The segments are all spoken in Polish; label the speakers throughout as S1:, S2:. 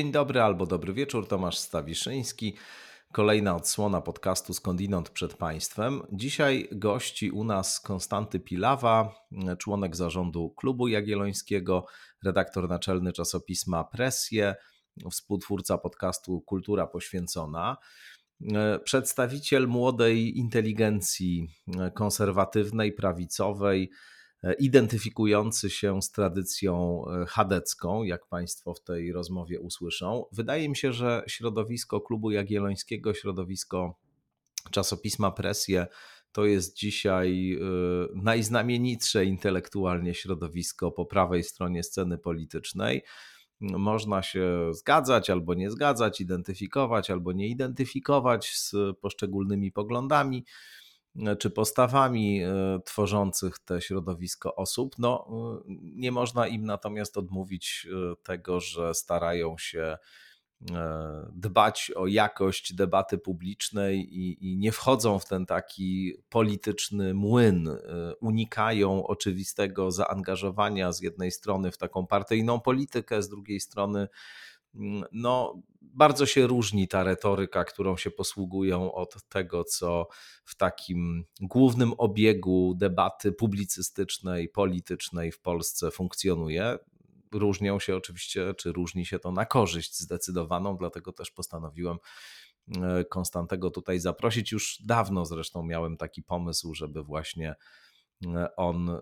S1: Dzień dobry albo dobry wieczór, Tomasz Stawiszyński. Kolejna odsłona podcastu Skądinąd przed Państwem. Dzisiaj gości u nas Konstanty Pilawa, członek zarządu Klubu Jagiellońskiego, redaktor naczelny czasopisma Presję, współtwórca podcastu Kultura Poświęcona, przedstawiciel młodej inteligencji konserwatywnej, prawicowej, identyfikujący się z tradycją e, chadecką, jak Państwo w tej rozmowie usłyszą. Wydaje mi się, że środowisko Klubu Jagiellońskiego, środowisko czasopisma Presję to jest dzisiaj e, najznamienitsze intelektualnie środowisko po prawej stronie sceny politycznej. Można się zgadzać albo nie zgadzać, identyfikować albo nie identyfikować z poszczególnymi poglądami E, czy postawami e, tworzących te środowisko osób. No, e, nie można im natomiast odmówić tego, że starają się dbać o jakość debaty publicznej i, i, nie wchodzą w ten taki polityczny młyn, unikają oczywistego zaangażowania z jednej strony w taką partyjną politykę, z drugiej strony no, bardzo się różni ta retoryka, którą się posługują od tego, co w takim głównym obiegu debaty publicystycznej, politycznej w Polsce funkcjonuje. Różnią się oczywiście, czy różni się to na korzyść zdecydowaną, dlatego też postanowiłem e, Konstantego tutaj zaprosić. Już dawno zresztą miałem taki pomysł, żeby właśnie on y,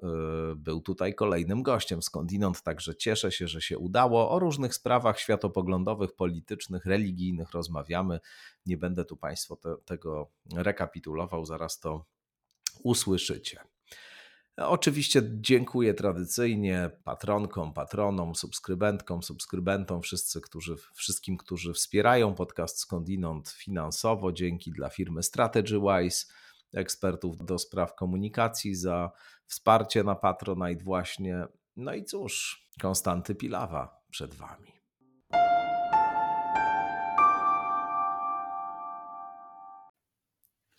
S1: był tutaj kolejnym gościem skądinąd, także cieszę się, że się udało. O różnych sprawach światopoglądowych, politycznych, religijnych rozmawiamy. Nie będę tu Państwu te, tego rekapitulował, zaraz to usłyszycie. Oczywiście dziękuję tradycyjnie patronkom, patronom, subskrybentkom, subskrybentom, wszyscy, którzy, wszystkim, którzy wspierają podcast skądinąd finansowo. Dzięki dla firmy StrategyWise ekspertów do spraw komunikacji, za wsparcie na Patronite właśnie. No i cóż, Konstanty Pilawa przed Wami.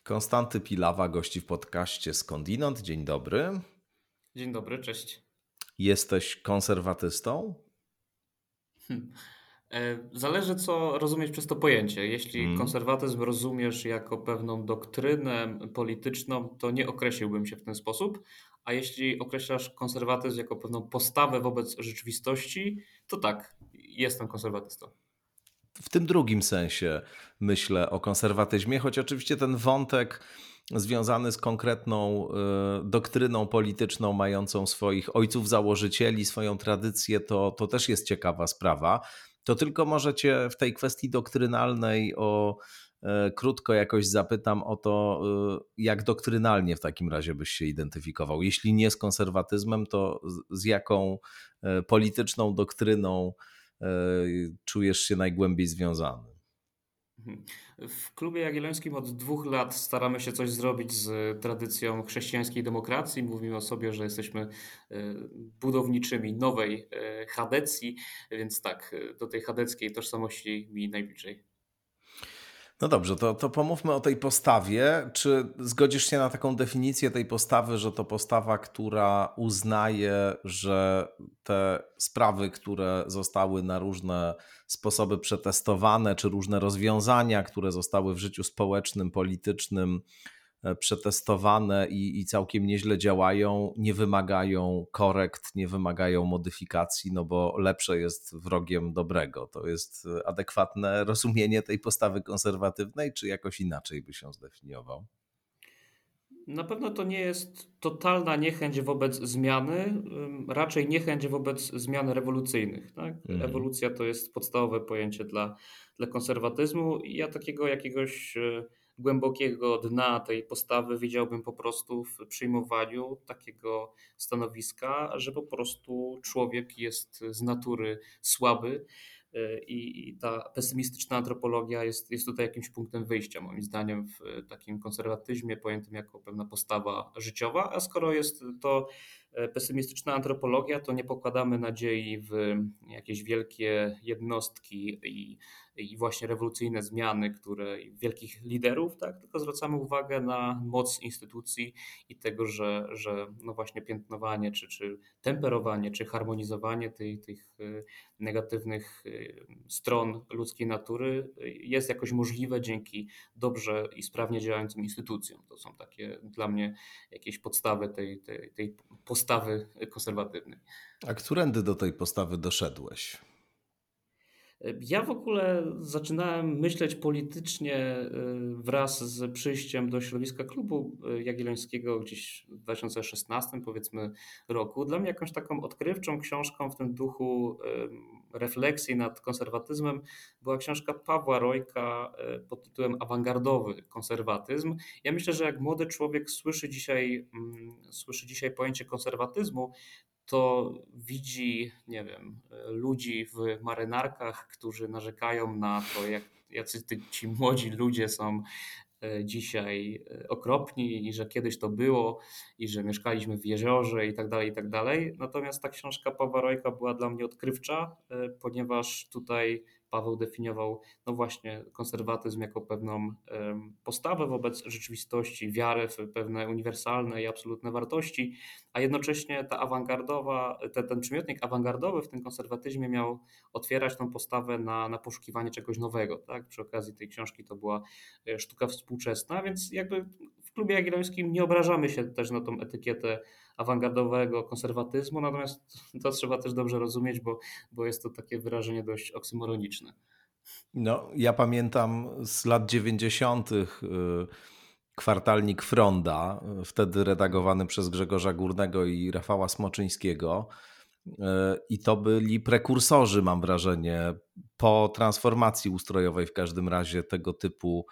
S1: Konstanty Pilawa gości w podcaście Skądinąd. Dzień dobry.
S2: Dzień dobry, cześć.
S1: Jesteś konserwatystą?
S2: Hmm. E, zależy, co rozumieć przez to pojęcie. Jeśli hmm. konserwatyzm rozumiesz jako pewną doktrynę polityczną, to nie określiłbym się w ten sposób. A jeśli określasz konserwatyzm jako pewną postawę wobec rzeczywistości, to tak, jestem konserwatystą.
S1: W tym drugim sensie myślę o konserwatyzmie, choć oczywiście ten wątek związany z konkretną y, doktryną polityczną, mającą swoich ojców założycieli, swoją tradycję, to, to też jest ciekawa sprawa to tylko możecie w tej kwestii doktrynalnej o e, krótko jakoś zapytam o to, e, jak doktrynalnie w takim razie byś się identyfikował. Jeśli nie z konserwatyzmem, to z jaką e, polityczną doktryną czujesz się najgłębiej związany?
S2: Mhm. W klubie jagiellońskim od dwóch lat staramy się coś zrobić z tradycją chrześcijańskiej demokracji. Mówimy o sobie, że jesteśmy e, budowniczymi nowej e, chadecji, więc tak, do tej chadeckiej tożsamości mi najbliżej.
S1: No dobrze, to, to pomówmy o tej postawie. Czy zgodzisz się na taką definicję tej postawy, że to postawa, która uznaje, że te sprawy, które zostały na różne sposoby przetestowane, czy różne rozwiązania, które zostały w życiu społecznym, politycznym, przetestowane i, i całkiem nieźle działają, nie wymagają korekt, nie wymagają modyfikacji, no bo lepsze jest wrogiem dobrego. To jest adekwatne rozumienie tej postawy konserwatywnej, czy jakoś inaczej by się zdefiniował?
S2: Na pewno to nie jest totalna niechęć wobec zmiany, raczej niechęć wobec zmian rewolucyjnych. Tak? Mm. Ewolucja to jest podstawowe pojęcie dla, dla konserwatyzmu. Ja takiego jakiegoś e, głębokiego dna tej postawy widziałbym po prostu w przyjmowaniu takiego stanowiska, że po prostu człowiek jest z natury słaby. E, I, ta pesymistyczna antropologia jest, jest tutaj jakimś punktem wyjścia, moim zdaniem, w takim konserwatyzmie pojętym jako pewna postawa życiowa. A skoro jest to e, pesymistyczna antropologia, to nie pokładamy nadziei w jakieś wielkie jednostki i, i właśnie rewolucyjne zmiany, które wielkich liderów, tak? tylko zwracamy uwagę na moc instytucji i tego, że, że no właśnie piętnowanie, czy, czy temperowanie, czy harmonizowanie tych, tych y, negatywnych y, stron ludzkiej natury jest jakoś możliwe dzięki dobrze i sprawnie działającym instytucjom. To są takie dla mnie jakieś podstawy tej, tej, tej postawy konserwatywnej.
S1: A którędy do tej postawy doszedłeś?
S2: Ja w ogóle zaczynałem myśleć politycznie y, wraz z przyjściem do środowiska klubu y, jagiellońskiego gdzieś w 2016 powiedzmy roku. Dla mnie jakąś taką odkrywczą książką w tym duchu y, refleksji nad konserwatyzmem była książka Pawła Rojka pod tytułem Awangardowy konserwatyzm. Ja myślę, że jak młody człowiek słyszy dzisiaj, mm, słyszy dzisiaj pojęcie konserwatyzmu, to widzi, nie wiem, ludzi w marynarkach, którzy narzekają na to, jak jacy ci młodzi ludzie są e, dzisiaj e, okropni i że kiedyś to było i że mieszkaliśmy w jeziorze i tak dalej, i tak dalej. Natomiast ta książka Pawła Rojka była dla mnie odkrywcza, e, ponieważ tutaj Paweł definiował, no właśnie, konserwatyzm jako pewną postawę wobec rzeczywistości, wiarę w pewne uniwersalne i absolutne wartości, a jednocześnie ta awangardowa, ten, przymiotnik awangardowy w tym konserwatyzmie miał otwierać tą postawę na, na poszukiwanie czegoś nowego. Tak? Przy okazji tej książki to była e, sztuka współczesna, więc jakby klubie jagiellońskim nie obrażamy się też na tą etykietę awangardowego konserwatyzmu, natomiast to trzeba też dobrze rozumieć, bo, bo jest to takie wyrażenie dość oksymoroniczne.
S1: No, ja pamiętam z lat 90. Y, kwartalnik Fronda, y, wtedy redagowany przez Grzegorza Górnego i Rafała Smoczyńskiego. Y, I to byli prekursorzy, mam wrażenie, po transformacji ustrojowej w każdym razie tego typu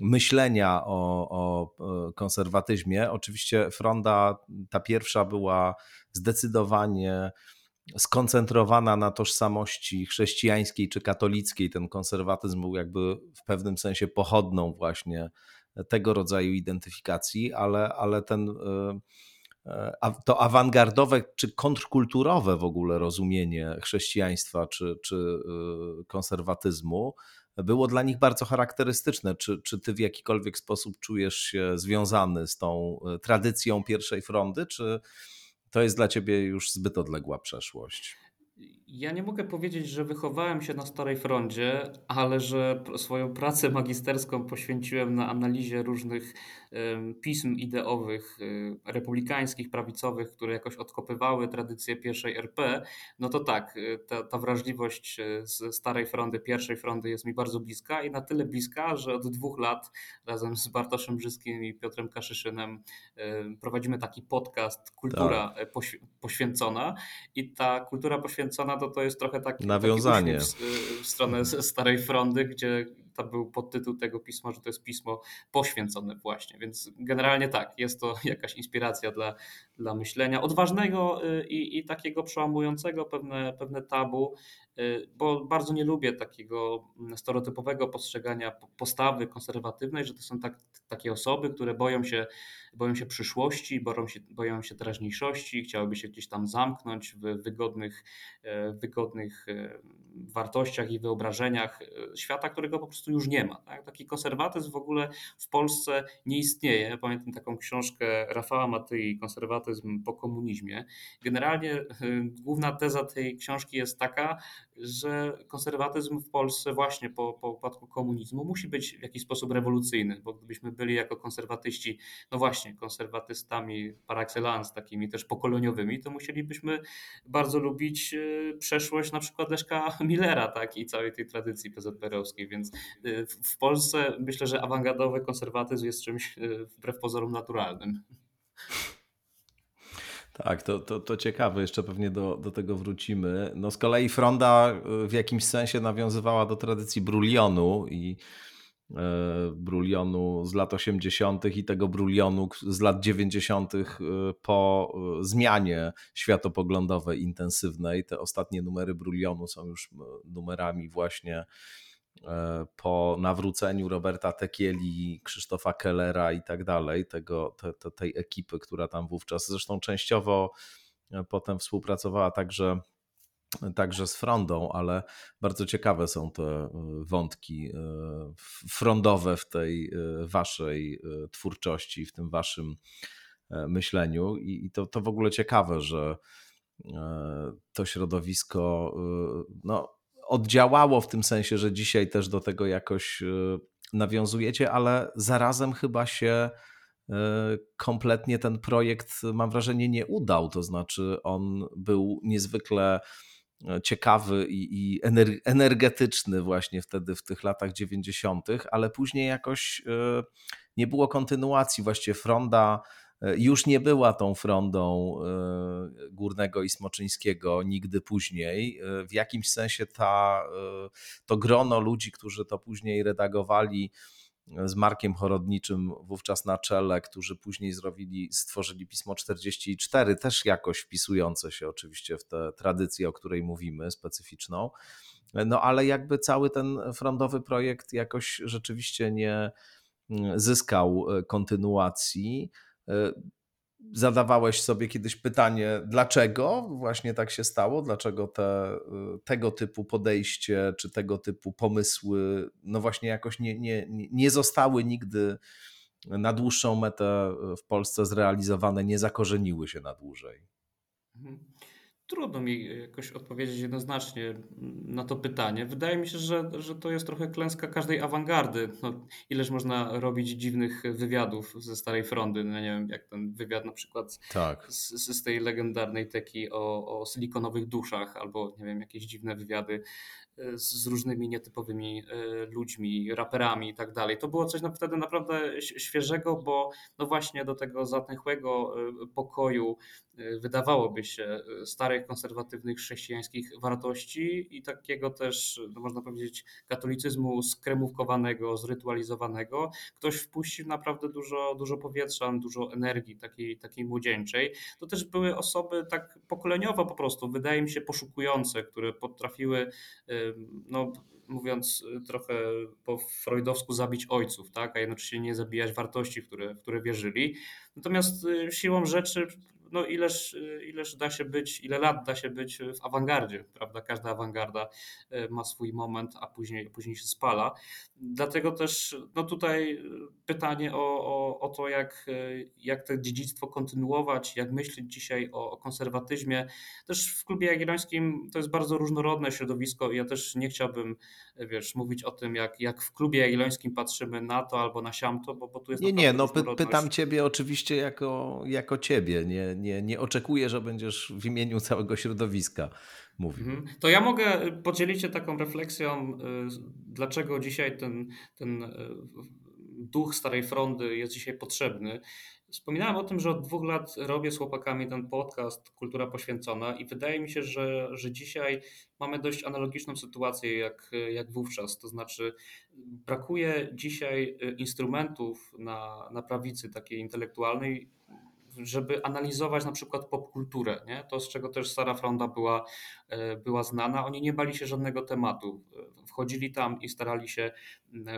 S1: myślenia o, o e, konserwatyzmie. Oczywiście fronda, ta pierwsza była zdecydowanie skoncentrowana na tożsamości chrześcijańskiej czy katolickiej. Ten konserwatyzm był jakby w pewnym sensie pochodną właśnie tego rodzaju identyfikacji, ale, ale ten, e, e, to awangardowe czy kontrkulturowe w ogóle rozumienie chrześcijaństwa czy, czy konserwatyzmu było dla nich bardzo charakterystyczne. Czy, czy ty w jakikolwiek sposób czujesz się związany z tą e, tradycją pierwszej frondy, czy to jest dla ciebie już zbyt odległa przeszłość?
S2: Ja nie mogę powiedzieć, że wychowałem się na Starej Frondzie, ale że swoją pracę magisterską poświęciłem na analizie różnych pism ideowych, y, republikańskich, prawicowych, które jakoś odkopywały tradycję pierwszej RP, no to tak, y, ta, ta wrażliwość y, z Starej Frondy, pierwszej Frondy jest mi bardzo bliska i na tyle bliska, że od dwóch lat razem z Bartoszem Brzyskim i Piotrem Kaszyszynem prowadzimy taki podcast Kultura tak. Poświęcona i ta kultura poświęcona to, to jest trochę taki
S1: nawiązanie
S2: taki w, w stronę Starej Frondy, gdzie to był podtytuł tego pisma, że to jest pismo poświęcone właśnie. Więc generalnie tak, jest to jakaś inspiracja dla, dla myślenia odważnego y, i, i takiego przełamującego pewne, pewne tabu, y, bo bardzo nie lubię takiego stereotypowego postrzegania postawy konserwatywnej, że to są tak, takie osoby, które boją się, boją się przyszłości, boją się, boją się teraźniejszości, chciałyby się gdzieś tam zamknąć w wygodnych, e, wygodnych e, wartościach i wyobrażeniach e, świata, którego po prostu już nie ma. Tak? Taki konserwatyzm w ogóle w Polsce nie istnieje. Pamiętam taką książkę Rafała Matyi, Konserwatyzm po komunizmie. Generalnie główna teza tej książki jest taka, że konserwatyzm w Polsce właśnie po, po upadku komunizmu musi być w jakiś sposób rewolucyjny, bo gdybyśmy byli jako konserwatyści, no właśnie, konserwatystami par excellence, takimi też pokoleniowymi, to musielibyśmy bardzo lubić e, przeszłość na przykład Leszka Millera tak, i całej tej tradycji PZPR-owskiej, więc e, w Polsce myślę, że awangardowy konserwatyzm jest czymś e, wbrew pozorom naturalnym.
S1: Tak, to, to, to ciekawe, jeszcze pewnie do, do tego wrócimy. No z kolei Fronda y, w jakimś sensie nawiązywała do tradycji brulionu i e, brulionu z lat 80. i tego brulionu z lat 90. Y, po y, zmianie światopoglądowej intensywnej. Te ostatnie numery brulionu są już numerami właśnie po nawróceniu Roberta Tekieli, Krzysztofa Kellera i tak dalej, tego, te, te, tej ekipy, która tam wówczas zresztą częściowo e, potem współpracowała także także z frondą, ale bardzo ciekawe są te wątki frondowe w tej waszej twórczości, w tym waszym myśleniu. I to, to w ogóle ciekawe, że to środowisko no, oddziałało w tym sensie, że dzisiaj też do tego jakoś nawiązujecie, ale zarazem chyba się E, kompletnie ten projekt, mam wrażenie, nie udał. To znaczy, on był niezwykle e, ciekawy i, i energetyczny właśnie wtedy w tych latach 90., ale później jakoś e, nie było kontynuacji. Właściwie Fronda już nie była tą frondą Górnego i Smoczyńskiego nigdy później. W jakimś sensie ta, to grono ludzi, którzy to później redagowali, z Markiem Chorodniczym wówczas na czele, którzy później zrobili, stworzyli pismo 44, też jakoś wpisujące się oczywiście w tę tradycję, o której mówimy, specyficzną. No ale jakby cały ten frontowy projekt jakoś rzeczywiście nie mm, zyskał e, kontynuacji. E, zadawałeś sobie kiedyś pytanie, dlaczego właśnie tak się stało? Dlaczego te, tego typu podejście czy tego typu pomysły, no właśnie jakoś nie, nie, nie zostały nigdy na dłuższą metę w Polsce zrealizowane, nie zakorzeniły się na dłużej?
S2: Mhm. Trudno mi jakoś odpowiedzieć jednoznacznie na to pytanie. Wydaje mi się, że, że to jest trochę klęska każdej awangardy. No, ileż można robić dziwnych wywiadów ze starej frondy. No, nie wiem, jak ten wywiad na przykład tak. z, z tej legendarnej teki o, o silikonowych duszach, albo nie wiem, jakieś dziwne wywiady z różnymi nietypowymi e, ludźmi, raperami i tak dalej. To było coś wtedy naprawdę świeżego, bo no właśnie do tego zatęchłego e, pokoju e, wydawałoby się starych, konserwatywnych, chrześcijańskich wartości i takiego też, no można powiedzieć, katolicyzmu skremówkowanego, zrytualizowanego. Ktoś wpuścił naprawdę dużo, dużo powietrza, dużo energii takiej, takiej młodzieńczej. To też były osoby tak pokoleniowo po prostu, wydaje mi się, poszukujące, które potrafiły no, mówiąc trochę po freudowsku, zabić ojców, tak? a jednocześnie nie zabijać wartości, w które, w które wierzyli. Natomiast y, siłą rzeczy no ileż, ileż da się być, ile lat da się być w awangardzie, prawda? Każda awangarda e, ma swój moment, a później, później się spala. Dlatego też no tutaj pytanie o, o, o to, jak, jak to dziedzictwo kontynuować, jak myśleć dzisiaj o, o konserwatyzmie. Też w klubie jagiellońskim to jest bardzo różnorodne środowisko i ja też nie chciałbym, wiesz, mówić o tym, jak, jak w klubie jagiellońskim patrzymy na to albo na siamto, bo, bo tu jest
S1: Nie, nie, no py, pytam ciebie oczywiście jako, jako ciebie, nie, nie, nie oczekuję, że będziesz w imieniu całego środowiska mówił. Mhm.
S2: To ja mogę podzielić się taką refleksją, y, dlaczego dzisiaj ten, ten y, duch Starej Frondy jest dzisiaj potrzebny. Wspominałem o tym, że od dwóch lat robię z chłopakami ten podcast Kultura Poświęcona i wydaje mi się, że, że dzisiaj mamy dość analogiczną sytuację jak, jak wówczas. To znaczy brakuje dzisiaj y, instrumentów na, na prawicy takiej intelektualnej, żeby analizować na przykład popkulturę, nie? to z czego też Sara Fronda była, e, była znana. Oni nie bali się żadnego tematu. Wchodzili tam i starali się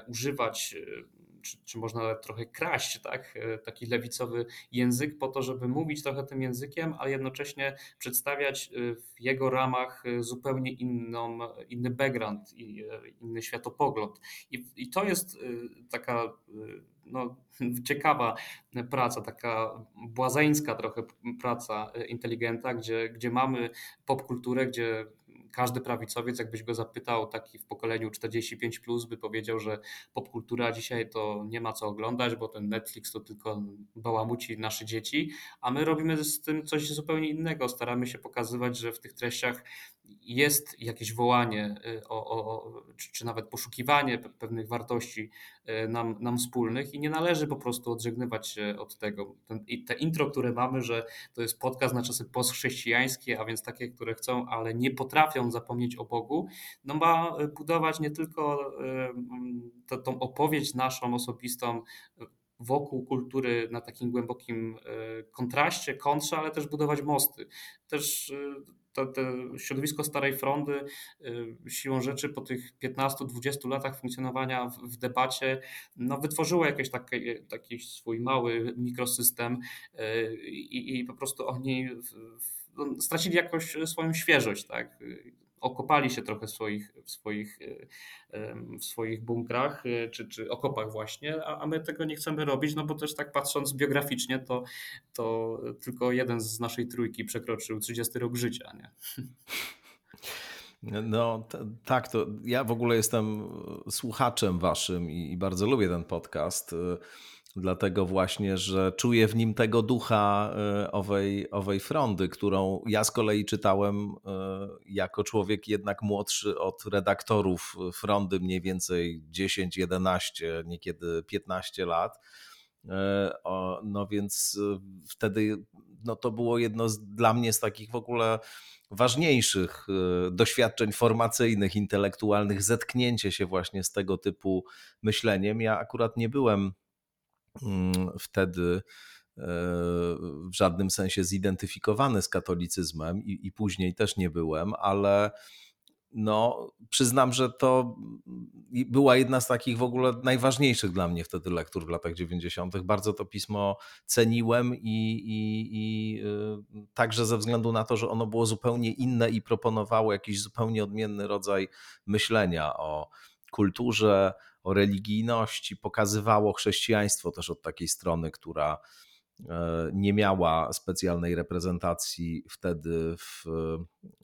S2: używać e, czy, czy można trochę kraść, tak? E, taki lewicowy język po to, żeby mówić trochę tym językiem, ale jednocześnie przedstawiać w jego ramach zupełnie inną, inny background i inny światopogląd. I, i to jest taka no, ciekawa praca, taka błazeńska trochę praca inteligenta, gdzie, gdzie mamy popkulturę, gdzie każdy prawicowiec, jakbyś go zapytał, taki w pokoleniu 45, plus, by powiedział, że popkultura dzisiaj to nie ma co oglądać, bo ten Netflix to tylko bałamuci nasze dzieci, a my robimy z tym coś zupełnie innego. Staramy się pokazywać, że w tych treściach jest jakieś wołanie y, o, o, czy, czy nawet poszukiwanie pewnych wartości y, nam, nam wspólnych i nie należy po prostu odżegnywać się od tego. Ten, te intro, które mamy, że to jest podcast na czasy postchrześcijańskie, a więc takie, które chcą, ale nie potrafią zapomnieć o Bogu, no ma budować nie tylko y, to, tą opowieść naszą osobistą wokół kultury na takim głębokim kontraście, kontrze, ale też budować mosty. Też to, to środowisko Starej Frondy siłą rzeczy po tych 15-20 latach funkcjonowania w, w, debacie no, wytworzyło jakiś taki, taki swój mały mikrosystem i, i po prostu oni w, w stracili jakoś swoją świeżość, tak? okopali się trochę w swoich, w swoich, w swoich bunkrach czy, czy okopach właśnie, a, a my tego nie chcemy robić, no bo też tak patrząc biograficznie, to, to tylko jeden z naszej trójki przekroczył 30 rok życia. Nie?
S1: No tak, to ja w ogóle jestem słuchaczem waszym i, i bardzo lubię ten podcast. Dlatego właśnie, że czuję w nim tego ducha e, owej, owej frondy, którą ja z kolei czytałem e, jako człowiek jednak młodszy od redaktorów frondy, mniej więcej 10, 11, niekiedy 15 lat. E, no więc wtedy no to było jedno z, dla mnie z takich w ogóle ważniejszych doświadczeń formacyjnych, intelektualnych, zetknięcie się właśnie z tego typu myśleniem. Ja akurat nie byłem wtedy e, w żadnym sensie zidentyfikowany z katolicyzmem i, i później też nie byłem, ale no, przyznam, że to była jedna z takich w ogóle najważniejszych dla mnie wtedy lektur w latach 90. Bardzo to pismo ceniłem i, i, i y, także ze względu na to, że ono było zupełnie inne i proponowało jakiś zupełnie odmienny rodzaj myślenia o kulturze, o religijności, pokazywało chrześcijaństwo też od takiej strony, która e, nie miała specjalnej reprezentacji wtedy w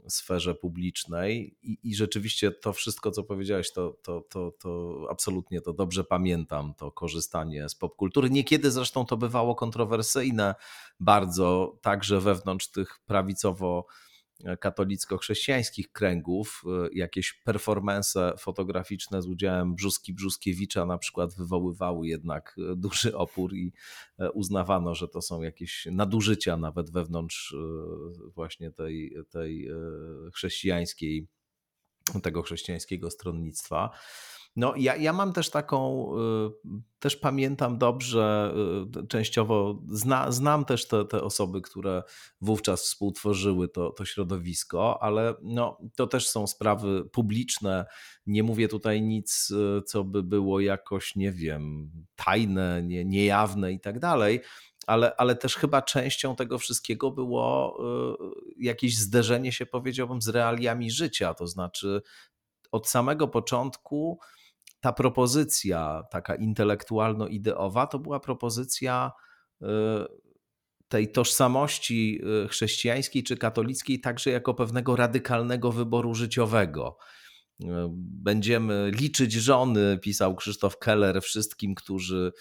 S1: sferze publicznej i, i rzeczywiście to wszystko, co powiedziałeś, to, to, to, to absolutnie to dobrze pamiętam, to korzystanie z popkultury. Niekiedy zresztą to bywało kontrowersyjne bardzo, także wewnątrz tych prawicowo- katolicko-chrześcijańskich kręgów e, jakieś performance fotograficzne z udziałem Brzuski Brzuskiewicza na przykład wywoływały jednak e, duży opór i e, uznawano, że to są jakieś nadużycia nawet wewnątrz właśnie tej, tej chrześcijańskiej, tego chrześcijańskiego stronnictwa. No, ja, ja mam też taką, y, też pamiętam dobrze, y, częściowo zna, znam też te, te osoby, które wówczas współtworzyły to, to środowisko, ale no, to też są sprawy publiczne. Nie mówię tutaj nic, y, co by było jakoś, nie wiem, tajne, nie, niejawne i tak dalej. Ale, ale też chyba częścią tego wszystkiego było jakieś zderzenie się, powiedziałbym, z realiami życia. To znaczy, od samego początku ta propozycja taka intelektualno-ideowa to była propozycja y, tej tożsamości y, chrześcijańskiej czy katolickiej także jako pewnego radykalnego wyboru życiowego. Y, będziemy liczyć żony, pisał Krzysztof Keller, wszystkim, którzy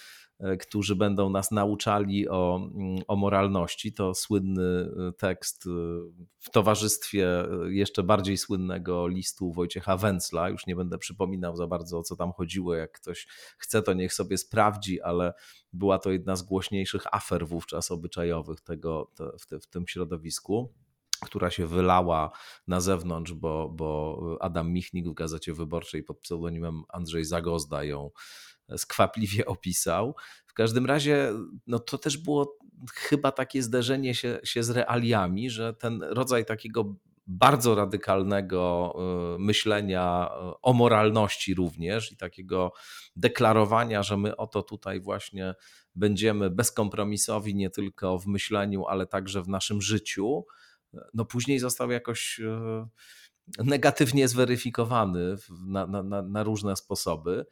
S1: którzy będą nas nauczali o, mm, o moralności. To słynny e, tekst e, w towarzystwie jeszcze bardziej słynnego listu Wojciecha Węcla. Już nie będę przypominał za bardzo o co tam chodziło. Jak ktoś chce, to niech sobie sprawdzi, ale była to jedna z głośniejszych afer wówczas obyczajowych tego, te, w, te, w tym środowisku która się wylała na zewnątrz, bo, bo Adam Michnik w Gazecie Wyborczej pod pseudonimem Andrzej Zagozda ją skwapliwie opisał. W każdym razie no to też było chyba takie zderzenie się, się z realiami, że ten rodzaj takiego bardzo radykalnego y, myślenia y, o moralności również i takiego deklarowania, że my oto tutaj właśnie będziemy bezkompromisowi nie tylko w myśleniu, ale także w naszym życiu, no później został jakoś y, negatywnie zweryfikowany na, na, na różne sposoby.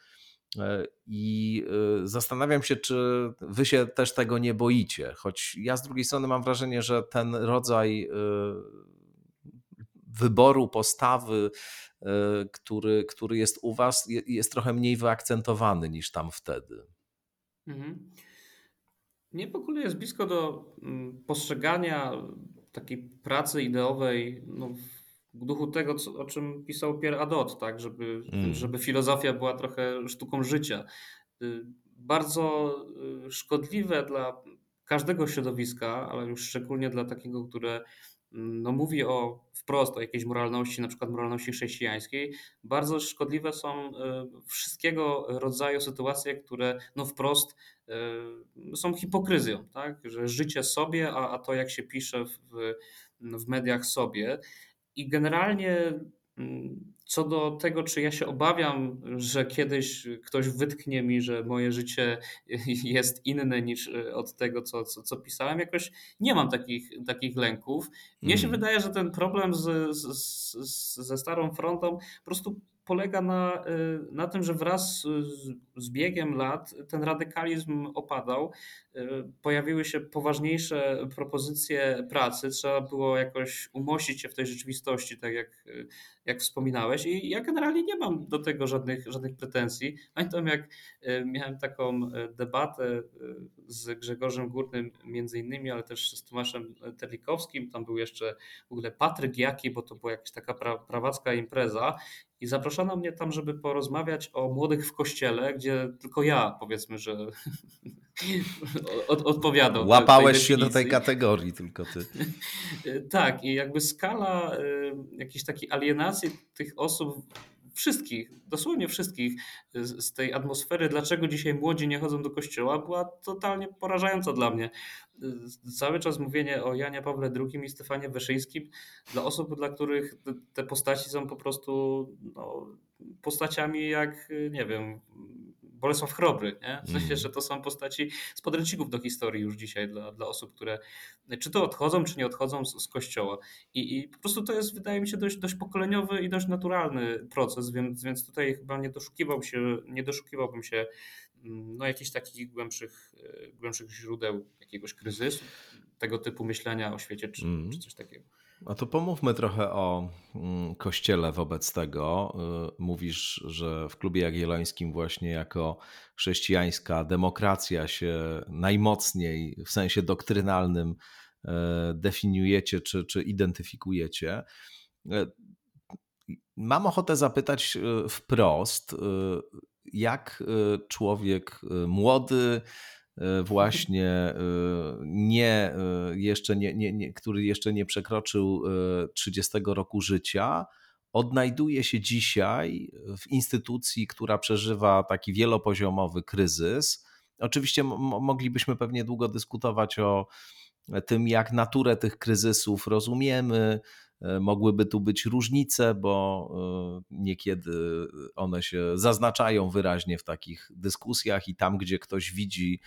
S1: I e, zastanawiam się, czy wy się też tego nie boicie, choć ja z drugiej strony mam wrażenie, że ten rodzaj e, wyboru postawy, który, który jest u was, jest trochę mniej wyakcentowany niż tam wtedy. Mhm.
S2: Mnie w ogóle jest blisko do mm, postrzegania takiej pracy ideowej no, w duchu tego, co, o czym pisał Pierre Adot, tak, żeby, mm. żeby filozofia była trochę sztuką życia. Y, bardzo y, szkodliwe dla każdego środowiska, ale już szczególnie dla takiego, które mm, no, mówi o wprost o jakiejś moralności, na przykład moralności chrześcijańskiej, bardzo szkodliwe są y, wszystkiego rodzaju sytuacje, które no, wprost są hipokryzją, tak? że życie sobie, a, a to jak się pisze w, w mediach sobie. I generalnie Co do tego, czy ja się obawiam, że kiedyś ktoś wytknie mi, że moje życie jest inne niż e, od tego, co, co, co pisałem, jakoś nie mam takich, takich lęków. Mnie się mhm. wydaje, że ten problem z, z, z, ze starą frontą po prostu polega na, y, na tym, że wraz z, z biegiem lat ten radykalizm opadał. Y, pojawiły się poważniejsze propozycje pracy, trzeba było jakoś umościć się w tej rzeczywistości, tak jak, y, jak wspominałeś. I ja generalnie nie mam do tego żadnych, żadnych pretensji. Pamiętam, jak miałem taką debatę z Grzegorzem Górnym, między innymi, ale też z Tomaszem Terlikowskim. Tam był jeszcze w ogóle Patryk Jaki, bo to była jakaś taka pra, prawacka impreza. I zaproszono mnie tam, żeby porozmawiać o młodych w kościele, gdzie tylko ja powiedzmy, że od, odpowiadam.
S1: Łapałeś się do tej kategorii, tylko ty.
S2: tak, i jakby skala y, jakiejś takiej alienacji tych osób wszystkich, dosłownie wszystkich z tej atmosfery, dlaczego dzisiaj młodzi nie chodzą do kościoła, była totalnie porażająca dla mnie. Cały czas mówienie o Janie Pawle II i Stefanie Wyszyńskim dla osób, dla których te postaci są po prostu no, postaciami jak, nie wiem, Bolesław Chrobry. Nie? W sensie, mm. że to są postaci z podręczników do historii już dzisiaj dla, dla osób, które czy to odchodzą, czy nie odchodzą z, z kościoła. I, I po prostu to jest, wydaje mi się, dość, dość pokoleniowy i dość naturalny proces, więc, więc tutaj chyba nie doszukiwał się, nie doszukiwałbym się mm, no, jakichś takich głębszych, e, głębszych źródeł jakiegoś kryzysu, tego typu myślenia o świecie, czy, mm. czy coś takiego.
S1: A to pomówmy trochę o mm, kościele wobec tego. Y, mówisz, że w klubie jagiellońskim właśnie jako chrześcijańska demokracja się najmocniej w sensie doktrynalnym y, definiujecie czy, czy identyfikujecie. Y, mam ochotę zapytać wprost, jak człowiek młody, właśnie e, nie, e, jeszcze nie, nie, nie, który jeszcze nie przekroczył 30 roku życia, odnajduje się dzisiaj w instytucji, która przeżywa taki wielopoziomowy kryzys. Oczywiście moglibyśmy pewnie długo dyskutować o tym, jak naturę tych kryzysów rozumiemy. Mogłyby tu być różnice, bo niekiedy one się zaznaczają wyraźnie w takich dyskusjach, i tam, gdzie ktoś widzi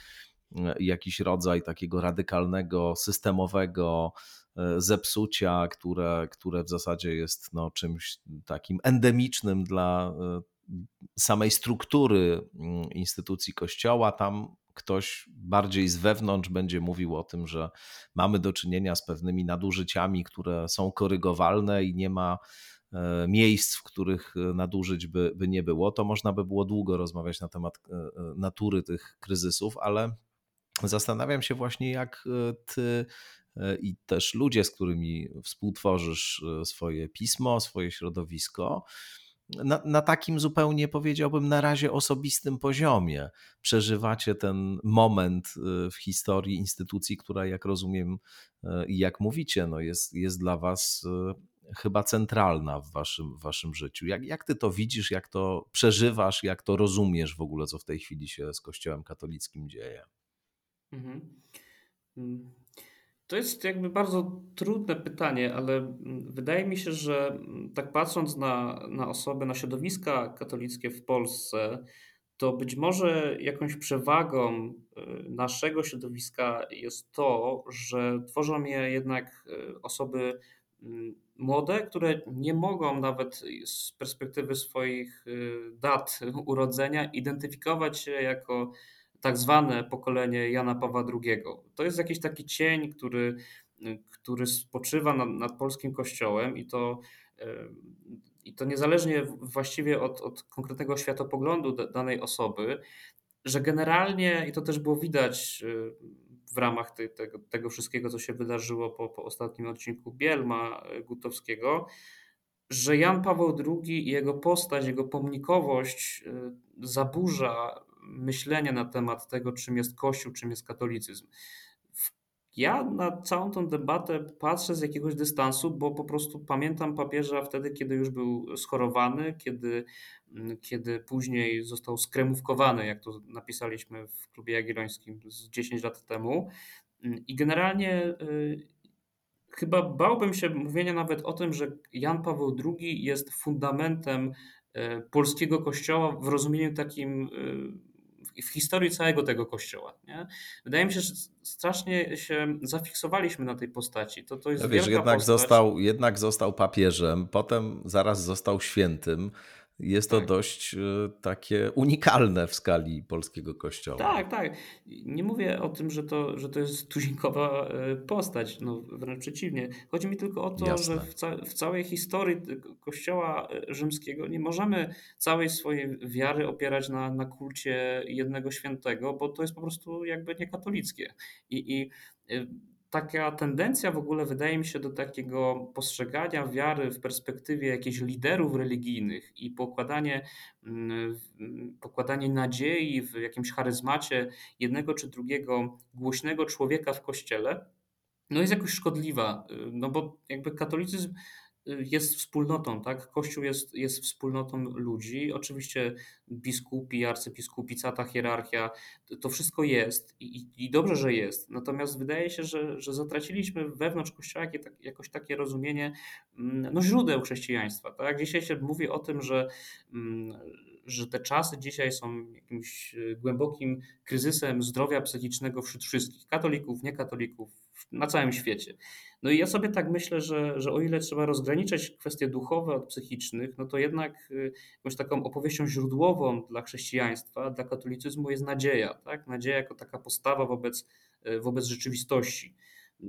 S1: jakiś rodzaj takiego radykalnego, systemowego e, zepsucia, które, które w zasadzie jest no, czymś takim endemicznym dla e, samej struktury mm, instytucji Kościoła. Tam ktoś bardziej z wewnątrz będzie mówił o tym, że mamy do czynienia z pewnymi nadużyciami, które są korygowalne i nie ma e, miejsc, w których nadużyć by, by nie było, to można by było długo rozmawiać na temat natury tych kryzysów, ale Zastanawiam się właśnie, jak e, ty e, i też ludzie, z którymi współtworzysz e, swoje pismo, swoje środowisko, na, na, takim zupełnie powiedziałbym na razie osobistym poziomie przeżywacie ten moment w historii instytucji, która, jak rozumiem i jak mówicie, no jest, jest dla Was chyba centralna w Waszym, w waszym życiu. Jak, jak Ty to widzisz, jak to przeżywasz, jak to rozumiesz w ogóle, co w tej chwili się z Kościołem katolickim dzieje? Mhm.
S2: Mm. To jest jakby bardzo trudne pytanie, ale mm, wydaje mi się, że mm, tak patrząc na, na osoby, na środowiska katolickie w Polsce, to być może jakąś przewagą y, naszego środowiska jest to, że tworzą je jednak y, osoby młode, które nie mogą nawet z perspektywy swoich y, dat urodzenia identyfikować się jako tak zwane pokolenie Jana Pawła II. To jest jakiś taki cień, który, który spoczywa nad, nad polskim kościołem i to, i to niezależnie właściwie od, od konkretnego światopoglądu danej osoby, że generalnie, i to też było widać y, w ramach te, tego, tego wszystkiego, co się wydarzyło po, po ostatnim odcinku Bielma y, Gutowskiego, że Jan Paweł II i jego postać, jego pomnikowość y, zaburza myślenia na temat tego, czym jest Kościół, czym jest katolicyzm. Ja na całą tą debatę patrzę z jakiegoś dystansu, bo po prostu pamiętam papieża wtedy, kiedy już był schorowany, kiedy, mm, kiedy później został skremówkowany, jak to napisaliśmy w klubie jagiellońskim z 10 lat temu. I generalnie y, chyba bałbym się mówienia nawet o tym, że Jan Paweł II jest fundamentem e, polskiego kościoła w rozumieniu takim e, w historii całego tego kościoła. Nie? Wydaje mi się, że strasznie się zafiksowaliśmy na tej postaci. To, to jest
S1: no wiesz, jednak, Został, jednak został papieżem, potem zaraz został świętym. Jest to tak. dość e, takie unikalne w skali polskiego kościoła.
S2: Tak, tak. Nie mówię o tym, że to, że to jest tuzinkowa e, postać, no wręcz przeciwnie. Chodzi mi tylko o to, Jasne. że w, ca w, całej historii kościoła e, rzymskiego nie możemy całej swojej wiary opierać na, na kulcie jednego świętego, bo to jest po prostu jakby niekatolickie. I, i taka tendencja w ogóle wydaje mi się do takiego postrzegania wiary w perspektywie jakichś liderów religijnych i pokładanie, mm, pokładanie nadziei w jakimś charyzmacie jednego czy drugiego głośnego człowieka w kościele, no jest jakoś szkodliwa, no bo jakby katolicyzm jest wspólnotą, tak? Kościół jest, jest wspólnotą ludzi. Oczywiście biskupi, arcybiskupi, cała ta hierarchia, to wszystko jest i, i dobrze, że jest. Natomiast wydaje się, że, że zatraciliśmy wewnątrz Kościoła tak, jakoś takie rozumienie mm, no, źródeł chrześcijaństwa. Tak? Dzisiaj się mówi o tym, że, mm, że te czasy dzisiaj są jakimś głębokim kryzysem zdrowia psychicznego wśród wszystkich, katolików, niekatolików, na całym świecie. No i ja sobie tak myślę, że, że o ile trzeba rozgraniczać kwestie duchowe od psychicznych, no to jednak y, jakąś taką opowieścią źródłową dla chrześcijaństwa, dla katolicyzmu jest nadzieja. Tak? Nadzieja jako taka postawa wobec, y, wobec rzeczywistości.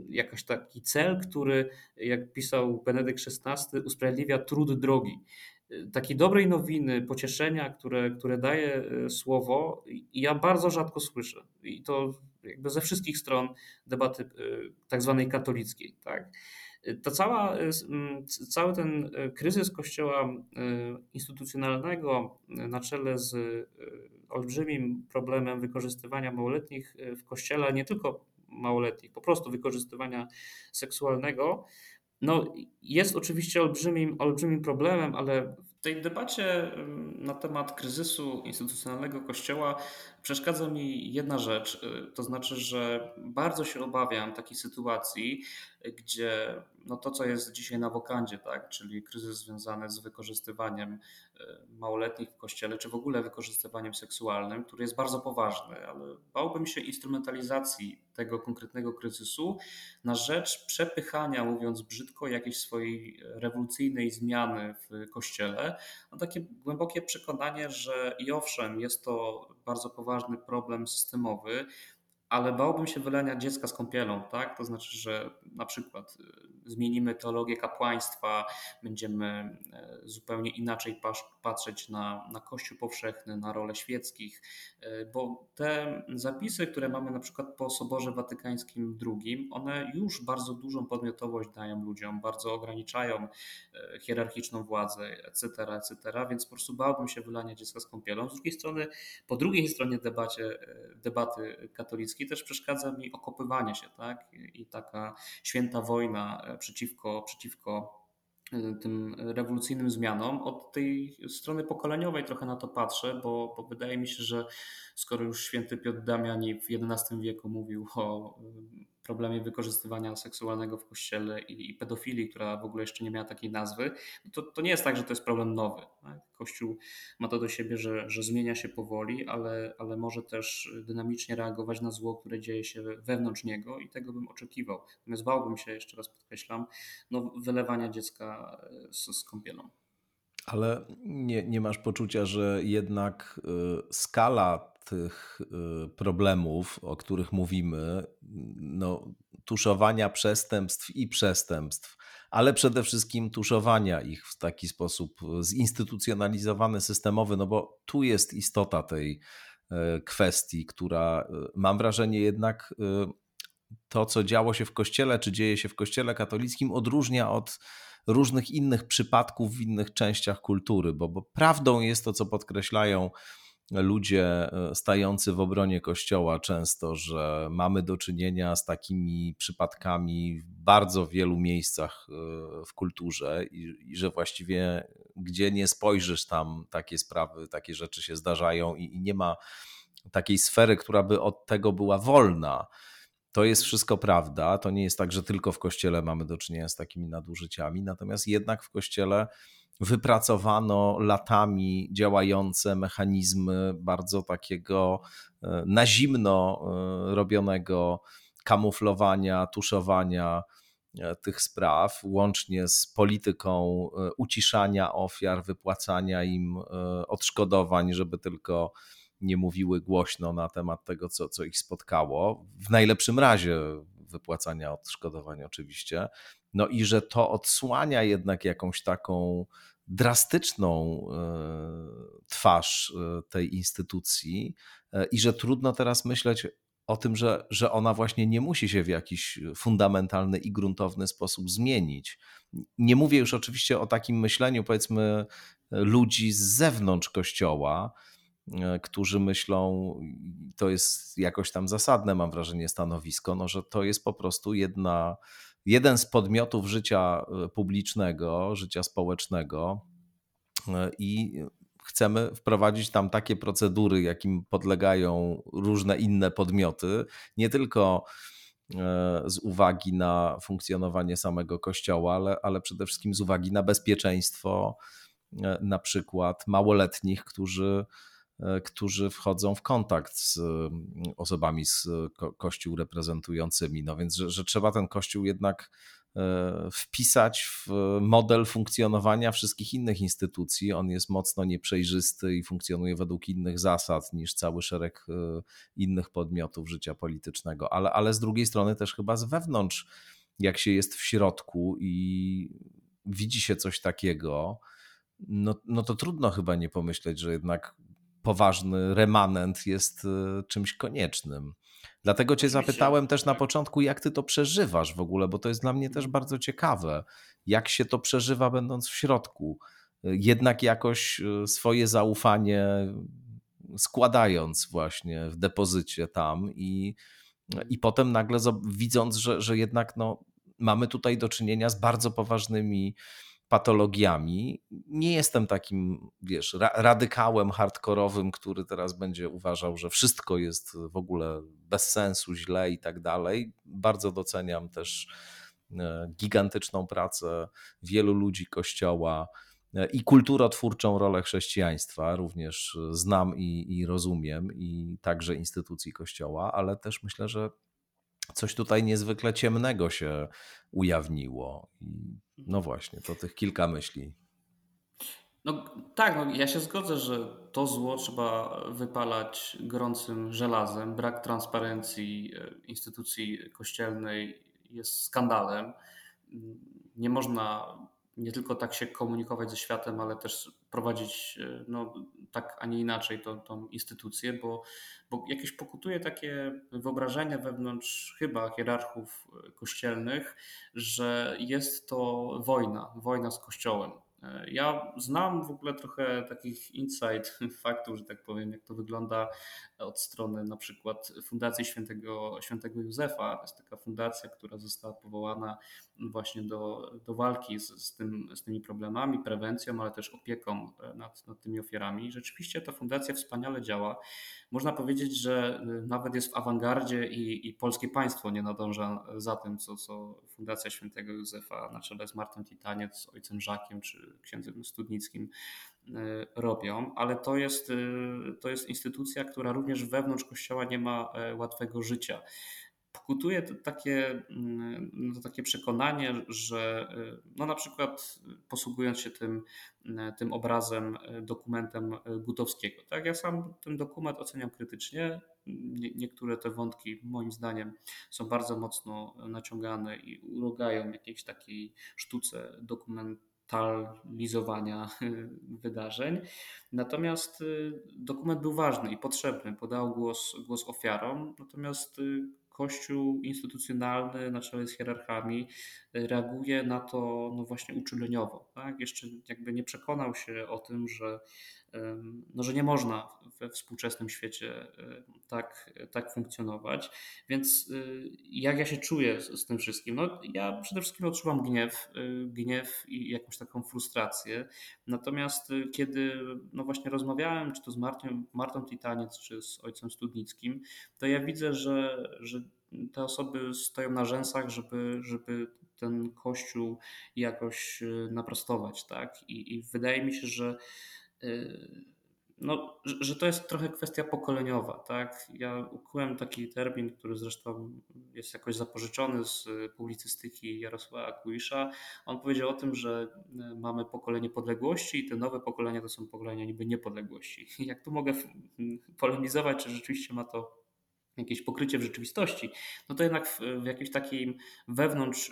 S2: Jakaś taki cel, który, jak pisał Benedykt XVI, usprawiedliwia trud drogi takiej dobrej nowiny, pocieszenia, które, które daje słowo, ja bardzo rzadko słyszę. I to jakby ze wszystkich stron debaty y, tak zwanej katolickiej. Tak? To cała, y, cały ten y, kryzys kościoła instytucjonalnego na czele z olbrzymim problemem wykorzystywania małoletnich w kościele, nie tylko małoletnich, po prostu wykorzystywania seksualnego, no, jest oczywiście olbrzymim, olbrzymim problemem, ale w tej debacie na temat kryzysu instytucjonalnego Kościoła przeszkadza mi jedna rzecz. Y, to znaczy, że bardzo się obawiam takiej sytuacji, gdzie no to, co jest dzisiaj na wokandzie, tak, czyli kryzys związany z wykorzystywaniem e, małoletnich w kościele, czy w ogóle wykorzystywaniem seksualnym, który jest bardzo poważny, ale bałbym się instrumentalizacji tego konkretnego kryzysu na rzecz przepychania, mówiąc brzydko, jakiejś swojej rewolucyjnej zmiany w kościele. No takie głębokie przekonanie, że i owszem, jest to bardzo poważny problem systemowy, ale bałbym się wylania dziecka z kąpielą, tak? To znaczy, że na przykład y, zmienimy teologię kapłaństwa, będziemy e, zupełnie inaczej patrzeć na, na Kościół powszechny, na rolę świeckich, e, bo te zapisy, które mamy na przykład po Soborze Watykańskim II, one już bardzo dużą podmiotowość dają ludziom, bardzo ograniczają e, hierarchiczną władzę, etc., etc., więc po prostu bałbym się wylania dziecka z kąpielą. Z drugiej strony, po drugiej stronie debacie, debaty katolickiej też przeszkadza mi okopywanie się, tak? I taka święta wojna przeciwko, przeciwko Y, tym rewolucyjnym zmianom. Od tej strony pokoleniowej trochę na to patrzę, bo, bo wydaje mi się, że skoro już święty Piotr Damiani w XI wieku mówił o problemie wykorzystywania seksualnego w kościele i, i pedofilii, która w ogóle jeszcze nie miała takiej nazwy, no to, to nie jest tak, że to jest problem nowy. Tak? Kościół ma to do siebie, że, że zmienia się powoli, ale, ale może też dynamicznie reagować na zło, które dzieje się wewnątrz niego i tego bym oczekiwał. Natomiast bałbym się, jeszcze raz podkreślam, no, wylewania dziecka z, z kąpielą.
S1: Ale nie, nie masz poczucia, że jednak y, skala tych y, problemów, o których mówimy, no, tuszowania przestępstw i przestępstw, ale przede wszystkim tuszowania ich w taki sposób zinstytucjonalizowany, systemowy, no bo tu jest istota tej e, kwestii, która mam wrażenie jednak to, co działo się w kościele, czy dzieje się w kościele katolickim, odróżnia od różnych innych przypadków w innych częściach kultury, bo, bo prawdą jest to, co podkreślają ludzie e, stający w obronie Kościoła często, że mamy do czynienia z takimi przypadkami w bardzo wielu miejscach e, w kulturze i, i że właściwie gdzie nie spojrzysz, tam takie sprawy, takie rzeczy się zdarzają i, i nie ma takiej sfery, która by od tego była wolna. to jest wszystko prawda. To nie jest tak, że tylko w kościele mamy do czynienia z takimi nadużyciami, natomiast jednak w kościele wypracowano latami działające mechanizmy bardzo takiego e, na zimno e, robionego kamuflowania, tuszowania e, tych spraw, łącznie z polityką uciszania ofiar, wypłacania im odszkodowań, żeby tylko nie mówiły głośno na temat tego, co, co ich spotkało. W najlepszym razie wypłacania odszkodowań, oczywiście. No i że to odsłania jednak jakąś taką drastyczną e, twarz e, tej instytucji e, i że trudno teraz myśleć o tym, że, że ona właśnie nie musi się w jakiś fundamentalny i gruntowny sposób zmienić. Nie mówię już oczywiście o takim myśleniu, powiedzmy, ludzi z zewnątrz kościoła, którzy myślą, to jest jakoś tam zasadne, mam wrażenie, stanowisko, no, że to jest po prostu jedna jeden z podmiotów życia e, publicznego, życia społecznego e, i chcemy wprowadzić tam takie procedury, jakim podlegają różne inne podmioty, nie tylko e, z uwagi na funkcjonowanie samego kościoła, ale, ale przede wszystkim z uwagi na bezpieczeństwo na przykład małoletnich, którzy którzy wchodzą w kontakt z mm, osobami z ko Kościół reprezentującymi. No więc, że, że trzeba ten Kościół jednak e, wpisać w model funkcjonowania wszystkich innych instytucji. On jest mocno nieprzejrzysty i funkcjonuje według innych zasad niż cały szereg e, innych podmiotów życia politycznego, ale, ale z drugiej strony też chyba z wewnątrz, jak się jest w środku i widzi się coś takiego, no, no to trudno chyba nie pomyśleć, że jednak poważny remanent jest e, czymś koniecznym. Dlatego Cię zapytałem też na tak. początku, jak Ty to przeżywasz w ogóle, bo to jest dla mnie też bardzo ciekawe, jak się to przeżywa, będąc w środku. E, jednak jakoś e, swoje zaufanie składając właśnie w depozycie tam i, i potem nagle widząc, że, że jednak no, mamy tutaj do czynienia z bardzo poważnymi patologiami. Nie jestem takim, wiesz, ra radykałem hardkorowym, który teraz będzie uważał, że wszystko jest w ogóle bez sensu, źle i tak dalej. Bardzo doceniam też e, gigantyczną pracę wielu ludzi Kościoła e, i kulturotwórczą rolę chrześcijaństwa. Również znam i, i rozumiem, i także instytucji Kościoła, ale też myślę, że coś tutaj niezwykle ciemnego się ujawniło. No właśnie, to tych kilka myśli.
S2: No tak, no ja się zgodzę, że to zło trzeba wypalać gorącym żelazem. Brak transparencji e, instytucji kościelnej jest skandalem. Nie można nie tylko tak się komunikować ze światem, ale też prowadzić e, no, tak, a nie inaczej tą, tą instytucję, bo, bo jakieś pokutuje takie wyobrażenie wewnątrz chyba hierarchów e, kościelnych, że jest to wojna, wojna z Kościołem. E, ja znam w ogóle trochę takich insight faktów, że tak powiem, jak to wygląda od strony na przykład Fundacji Świętego, Świętego Józefa. To jest taka fundacja, która została powołana właśnie do, do walki z, z, tym, z tymi problemami, prewencją, ale też opieką nad, nad tymi ofiarami. Rzeczywiście ta fundacja wspaniale działa. Można powiedzieć, że nawet jest w awangardzie i, i polskie państwo nie nadąża za tym, co, co Fundacja Świętego Józefa na czele z Martem Titaniec, ojcem Żakiem czy księdzem Studnickim e, robią, ale to jest, e, to jest instytucja, która również wewnątrz Kościoła nie ma e, łatwego życia pokutuje to takie, mm, no takie przekonanie, że no na przykład posługując się tym, tym obrazem, dokumentem Gutowskiego. Tak? Ja sam ten dokument oceniam krytycznie. niektóre te wątki moim zdaniem są bardzo mocno naciągane i urogają jakiejś takiej sztuce dokumentalizowania wydarzeń. Natomiast dokument był ważny i potrzebny, podał głos, głos ofiarom, natomiast Kościół instytucjonalny na czele z hierarchami y, reaguje na to no właśnie uczuleniowo. Tak? Jeszcze jakby nie przekonał się o tym, że no, że nie można we współczesnym świecie e, tak, tak funkcjonować. Więc e, jak ja się czuję z, z, tym wszystkim? No, ja przede wszystkim odczuwam gniew, e, gniew i jakąś taką frustrację. Natomiast kiedy no właśnie rozmawiałem, czy to z Martą, Martą Titaniec, czy z ojcem Studnickim, to ja widzę, że, że te osoby stoją na rzęsach, żeby, żeby ten kościół jakoś naprostować, tak? I, i wydaje mi się, że no, że to jest trochę kwestia pokoleniowa, tak? Ja ukułem taki termin, który zresztą jest jakoś zapożyczony z publicystyki Jarosława Kuisza. On powiedział o tym, że e, mamy pokolenie podległości i te nowe pokolenia to są pokolenia niby niepodległości. Jak tu mogę polemizować, czy rzeczywiście ma to jakieś pokrycie w rzeczywistości, no to jednak w, w jakimś takim wewnątrz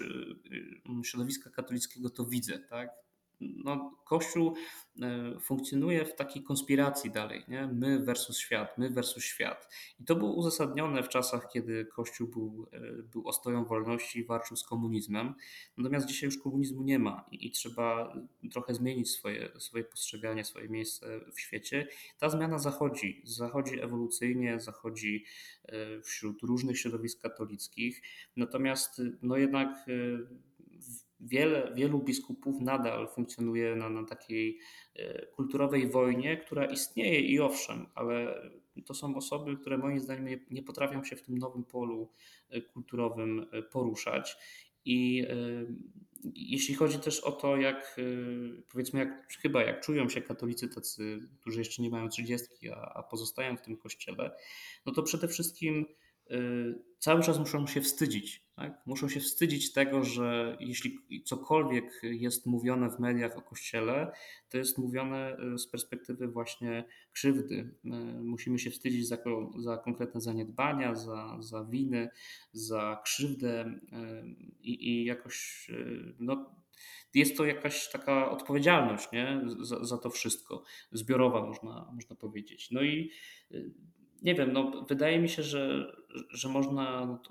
S2: środowiska katolickiego to widzę, tak? No, Kościół e, funkcjonuje w takiej konspiracji dalej, nie? my versus świat, my versus świat. I to było uzasadnione w czasach, kiedy Kościół był, e, był ostoją wolności i walczył z komunizmem. Natomiast dzisiaj już komunizmu nie ma i, i trzeba trochę zmienić swoje, swoje postrzeganie, swoje miejsce w świecie. Ta zmiana zachodzi, zachodzi ewolucyjnie, zachodzi e, wśród różnych środowisk katolickich. Natomiast no jednak wiele, wielu biskupów nadal funkcjonuje na, na takiej e, kulturowej wojnie, która istnieje i owszem, ale to są osoby, które moim zdaniem nie, potrafią się w tym nowym polu e, kulturowym e, poruszać. I jeśli chodzi też o to, jak powiedzmy, jak, chyba jak czują się katolicy tacy, którzy jeszcze nie mają trzydziestki, a, a pozostają w tym kościele, no to przede wszystkim cały czas muszą się wstydzić tak? Muszą się wstydzić tego, że jeśli cokolwiek jest mówione w mediach o Kościele, to jest mówione e, z perspektywy właśnie krzywdy. E, musimy się wstydzić za, za konkretne zaniedbania, za, za winy, za krzywdę e, i, i jakoś no, jest to jakaś taka odpowiedzialność nie? Za, za to wszystko, zbiorowa można, można powiedzieć. No i nie wiem, no, wydaje mi się, że, że można no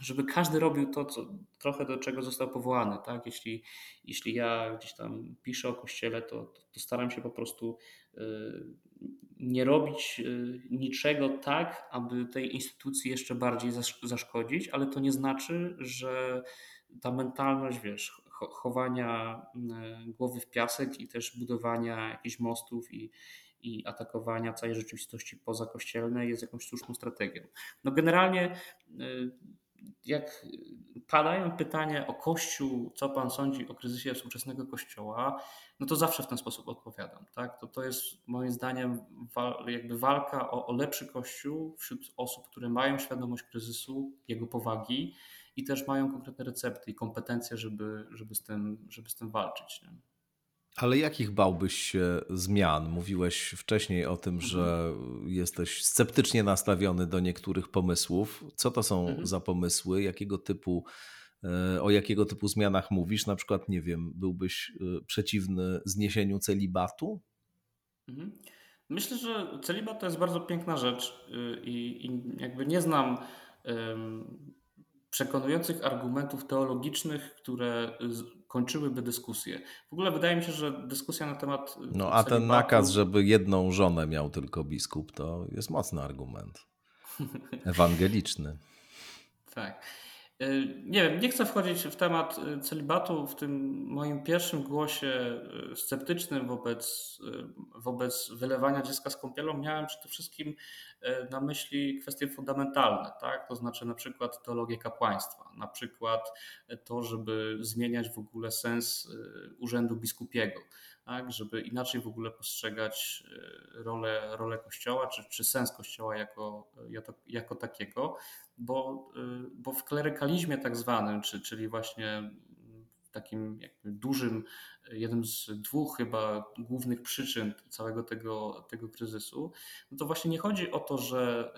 S2: żeby każdy robił to, co, trochę do czego został powołany. Tak? Jeśli, jeśli ja gdzieś tam piszę o kościele, to, to, to staram się po prostu y, nie robić y, niczego tak, aby tej instytucji jeszcze bardziej zaszkodzić, ale to nie znaczy, że ta mentalność, wiesz, chowania y, głowy w piasek i też budowania jakichś mostów i, i atakowania całej rzeczywistości pozakościelnej jest jakąś słuszną strategią. No generalnie jak padają pytania o Kościół, co pan sądzi o kryzysie współczesnego Kościoła, no to zawsze w ten sposób odpowiadam. Tak? To, to jest moim zdaniem jakby walka o, o lepszy Kościół wśród osób, które mają świadomość kryzysu, jego powagi i też mają konkretne recepty i kompetencje, żeby, żeby, z, tym, żeby z tym walczyć. Nie?
S1: Ale jakich bałbyś się zmian? Mówiłeś wcześniej o tym, mhm. że jesteś sceptycznie nastawiony do niektórych pomysłów. Co to są mhm. za pomysły? Jakiego typu, e, o jakiego typu zmianach mówisz? Na przykład, nie wiem, byłbyś e, przeciwny zniesieniu celibatu?
S2: Mhm. Myślę, że celibat to jest bardzo piękna rzecz y, i, i jakby nie znam przekonujących argumentów teologicznych, które kończyłyby dyskusję. W ogóle wydaje mi się, że dyskusja na temat.
S1: No a ten nakaz, żeby jedną żonę miał tylko biskup, to jest mocny argument. Ewangeliczny.
S2: tak. E, nie wiem, nie chcę wchodzić w temat e, celibatu. W tym moim pierwszym głosie e, sceptycznym wobec, wobec wylewania dziecka z kąpielą miałem przede wszystkim na myśli kwestie fundamentalne, tak? to znaczy na przykład teologię kapłaństwa, na przykład to, żeby zmieniać w ogóle sens urzędu biskupiego, tak? żeby inaczej w ogóle postrzegać rolę, rolę Kościoła, czy, czy sens Kościoła jako, jako, jako takiego bo, y, bo w klerykalizmie tak zwanym, czy, czyli właśnie takim dużym, jednym z dwóch chyba głównych przyczyn całego tego, tego kryzysu, no to właśnie nie chodzi o to, że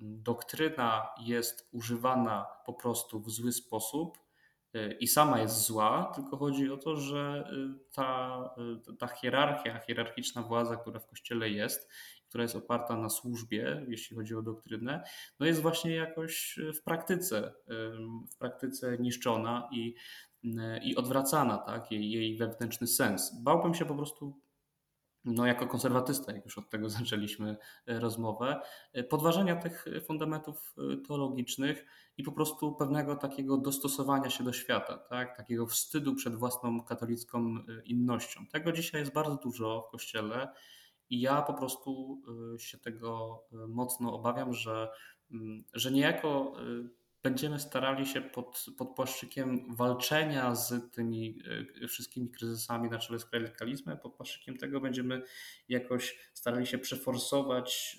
S2: doktryna jest używana po prostu w zły sposób i sama jest zła, tylko chodzi o to, że ta, ta hierarchia, hierarchiczna władza, która w kościele jest, która jest oparta na służbie, jeśli chodzi o doktrynę, no jest właśnie jakoś w praktyce, w praktyce niszczona i, i odwracana, tak? jej, jej wewnętrzny sens. Bałbym się po prostu no jako konserwatysta, jak już od tego zaczęliśmy e, rozmowę, e, podważenia tych fundamentów e, teologicznych i po prostu pewnego takiego dostosowania się do świata, tak? takiego wstydu przed własną katolicką innością. Tego dzisiaj jest bardzo dużo w Kościele. I ja po prostu się tego mocno obawiam, że mm, że niejako będziemy starali się pod, pod płaszczykiem walczenia z tymi wszystkimi kryzysami na czele z klerykalizmem, pod płaszczykiem tego będziemy jakoś starali się przeforsować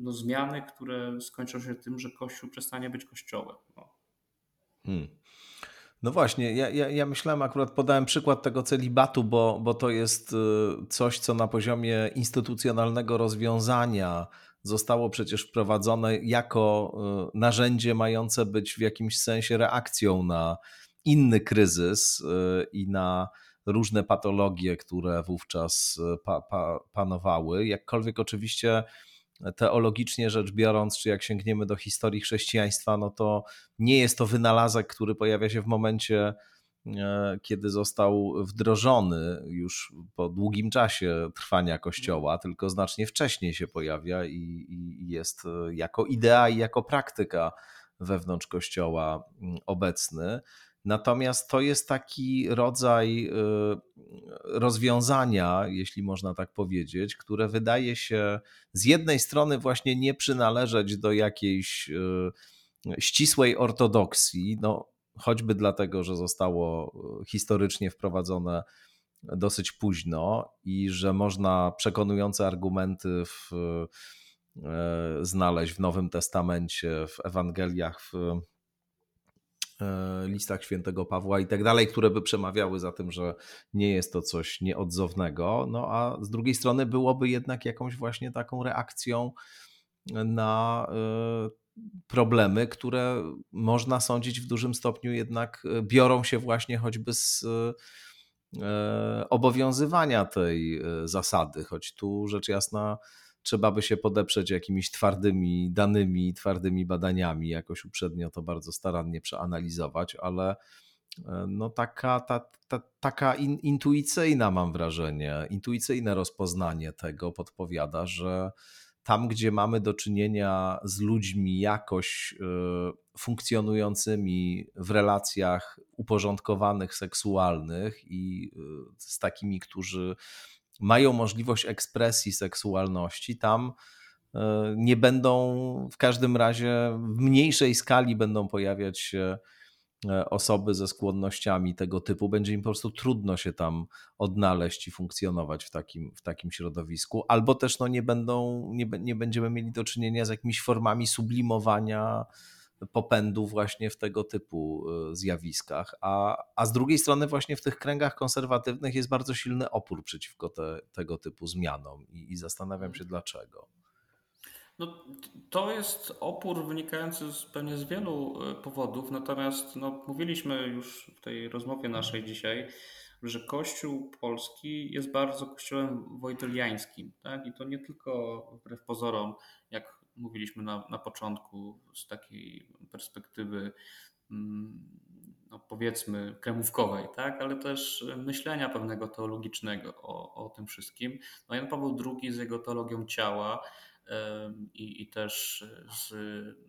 S2: no, zmiany, które skończą się tym, że Kościół przestanie być Kościołem. No.
S1: Hmm. No właśnie, ja, ja, ja myślałem, akurat podałem przykład tego celibatu, bo, bo to jest y, coś, co na poziomie instytucjonalnego rozwiązania zostało przecież wprowadzone jako y, narzędzie mające być w jakimś sensie reakcją na inny kryzys y, i na różne patologie, które wówczas pa, pa, panowały. Jakkolwiek oczywiście teologicznie rzecz biorąc, czy jak sięgniemy do historii chrześcijaństwa, no to nie jest to wynalazek, który pojawia się w momencie, kiedy został wdrożony już po długim czasie trwania Kościoła, tylko znacznie wcześniej się pojawia i, i jest jako idea i jako praktyka wewnątrz Kościoła obecny. Natomiast to jest taki rodzaj y, rozwiązania, jeśli można tak powiedzieć, które wydaje się z jednej strony właśnie nie przynależeć do jakiejś y, ścisłej ortodoksji, no, choćby dlatego, że zostało y, historycznie wprowadzone dosyć późno i że można przekonujące argumenty w, znaleźć w Nowym Testamencie, w Ewangeliach, w E, listach świętego Pawła i tak dalej, które by przemawiały za tym, że nie jest to coś nieodzownego, no a z drugiej strony byłoby jednak jakąś właśnie taką reakcją na e, problemy, które można sądzić w dużym stopniu jednak biorą się właśnie choćby z e, obowiązywania tej zasady, choć tu rzecz jasna trzeba by się podeprzeć jakimiś twardymi danymi, twardymi badaniami, jakoś uprzednio to bardzo starannie przeanalizować, ale e, no taka, ta, ta, taka in, intuicyjna mam wrażenie, intuicyjne rozpoznanie tego podpowiada, że tam, gdzie mamy do czynienia z ludźmi jakoś e, funkcjonującymi w relacjach uporządkowanych, seksualnych i e, z takimi, którzy mają możliwość ekspresji seksualności, tam e, nie będą, w każdym razie w mniejszej skali będą pojawiać się osoby ze skłonnościami tego typu. Będzie im po prostu trudno się tam odnaleźć i funkcjonować w takim, w takim środowisku, albo też no, nie, będą, nie, nie będziemy mieli do czynienia z jakimiś formami sublimowania popędu właśnie w tego typu e, zjawiskach, a, a z drugiej strony właśnie w tych kręgach konserwatywnych jest bardzo silny opór przeciwko te, tego typu zmianom i, i zastanawiam się dlaczego.
S2: No, to jest opór wynikający z, pewnie z wielu e, powodów, natomiast no, mówiliśmy już w tej rozmowie naszej dzisiaj, że Kościół polski jest bardzo kościołem wojtyliańskim. Tak? I to nie tylko wbrew pozorom, jak mówiliśmy na, na początku z takiej perspektywy mm, no powiedzmy kremówkowej, tak? ale też myślenia pewnego teologicznego o, o tym wszystkim. No Jan Paweł II z jego teologią ciała i, i też z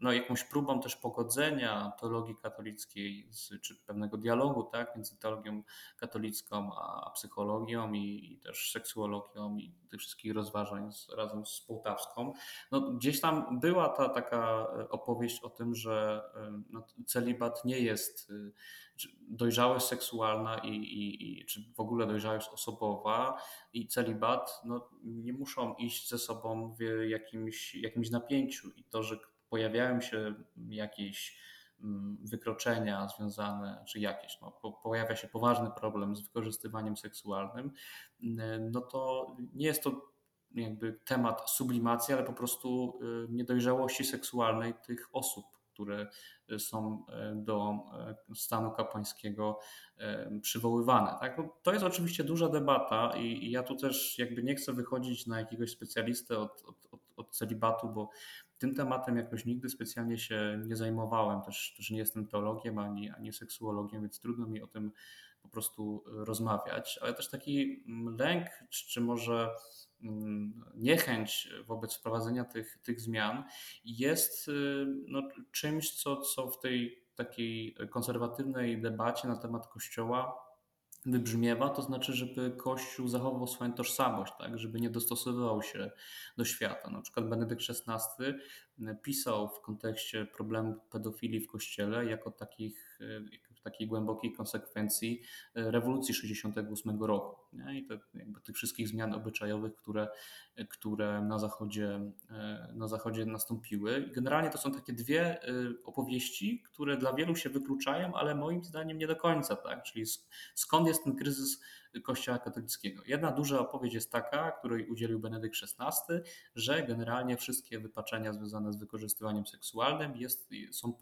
S2: no, jakąś próbą też pogodzenia teologii katolickiej, z, czy pewnego dialogu tak, między teologią katolicką a psychologią i, i też seksuologią i tych wszystkich rozważań z, razem z Połtawską. No, gdzieś tam była ta taka opowieść o tym, że no, celibat nie jest dojrzałość seksualna i, i, i, czy w ogóle dojrzałość osobowa i celibat no, nie muszą iść ze sobą w jakimś, jakimś napięciu. I to, że pojawiają się jakieś mm, wykroczenia związane, czy jakieś, no, pojawia się poważny problem z wykorzystywaniem seksualnym, no to nie jest to jakby temat sublimacji, ale po prostu y, niedojrzałości seksualnej tych osób, które są e, do e, stanu kapłańskiego e, przywoływane. Tak? No, to jest oczywiście duża debata i, i, ja tu też jakby nie chcę wychodzić na jakiegoś specjalistę od, od, od, od celibatu, bo tym tematem jakoś nigdy specjalnie się nie zajmowałem. Też, też nie jestem teologiem ani, ani seksuologiem, więc trudno mi o tym po prostu rozmawiać. Ale też taki mm, lęk, czy, czy może niechęć wobec wprowadzenia tych, tych zmian jest y, no, czymś, co, co w tej takiej konserwatywnej debacie na temat Kościoła wybrzmiewa, to znaczy, żeby Kościół zachował swoją tożsamość, tak? żeby nie dostosowywał się do świata. Na przykład Benedykt XVI pisał w kontekście problemu pedofilii w Kościele jako takich, takiej głębokiej konsekwencji rewolucji 68 roku. Nie? I to jakby tych wszystkich zmian obyczajowych, które, które na, zachodzie, na zachodzie nastąpiły. Generalnie to są takie dwie opowieści, które dla wielu się wykluczają, ale moim zdaniem nie do końca. Tak? Czyli skąd jest ten kryzys Kościoła katolickiego. Jedna duża opowieść jest taka, której udzielił Benedykt XVI, że generalnie wszystkie wypaczenia związane z wykorzystywaniem seksualnym jest, są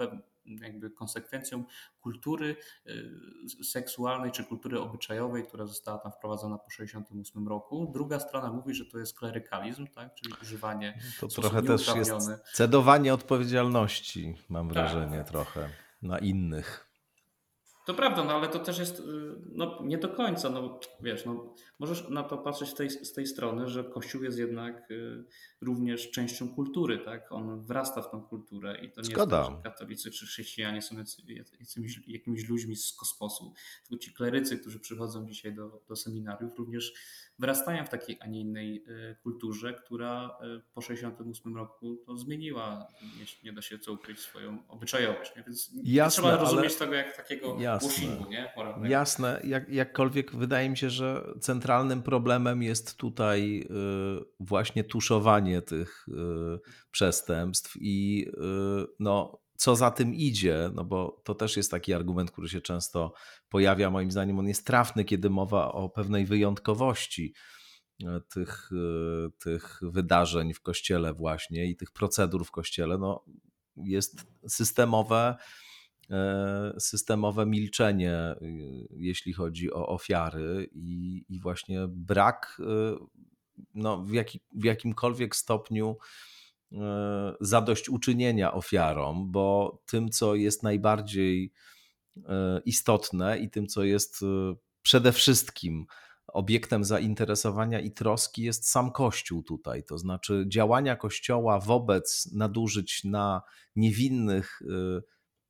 S2: jakby konsekwencją kultury y, seksualnej czy kultury obyczajowej, która została tam wprowadzona po 1968 roku. Druga strona mówi, że to jest klerykalizm, tak? czyli używanie
S1: To trochę też jest cedowanie odpowiedzialności, mam tak. wrażenie, trochę na innych.
S2: To prawda, no ale to też jest y, no, nie do końca. No, wiesz, no, możesz na to patrzeć z tej, z tej strony, że Kościół jest jednak y, również częścią kultury, tak? On wrasta w tą kulturę i to nie Zgoda. jest tak, że katolicy czy chrześcijanie są jakimiś, jakimiś ludźmi z kosmosu. Tylko ci klerycy, którzy przychodzą dzisiaj do, do seminariów, również wyrastają w takiej, a nie innej e, kulturze, która e, po 68 roku to zmieniła, nie, nie da się co ukryć, swoją obyczajowość. Nie? Więc Jasne, trzeba rozumieć tego jak takiego washingu, nie?
S1: Jasne, jak, jakkolwiek wydaje mi się, że centralnym problemem jest tutaj e, właśnie tuszowanie tych przestępstw i no co za tym idzie, no bo to też jest taki argument, który się często pojawia, moim zdaniem on jest trafny, kiedy mowa o pewnej wyjątkowości e, tych, tych wydarzeń w kościele właśnie i tych procedur w kościele, no jest systemowe, systemowe milczenie, jeśli chodzi o ofiary i, i właśnie brak no, w, jaki, w jakimkolwiek stopniu E, zadośćuczynienia ofiarom, bo tym, co jest najbardziej e, istotne i tym, co jest e, przede wszystkim obiektem zainteresowania i troski, jest sam Kościół tutaj. To znaczy działania Kościoła wobec nadużyć na niewinnych,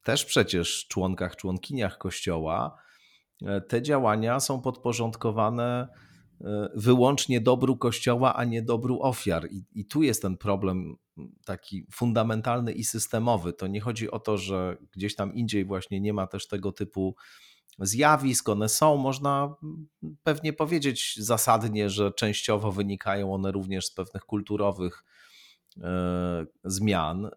S1: też przecież członkach, członkiniach Kościoła, te działania są podporządkowane wyłącznie dobru Kościoła, a nie dobru ofiar. I, I, tu jest ten problem taki fundamentalny i systemowy. To nie chodzi o to, że gdzieś tam indziej właśnie nie ma też tego typu zjawisk, one są, można pewnie powiedzieć zasadnie, że częściowo wynikają one również z pewnych kulturowych e, zmian.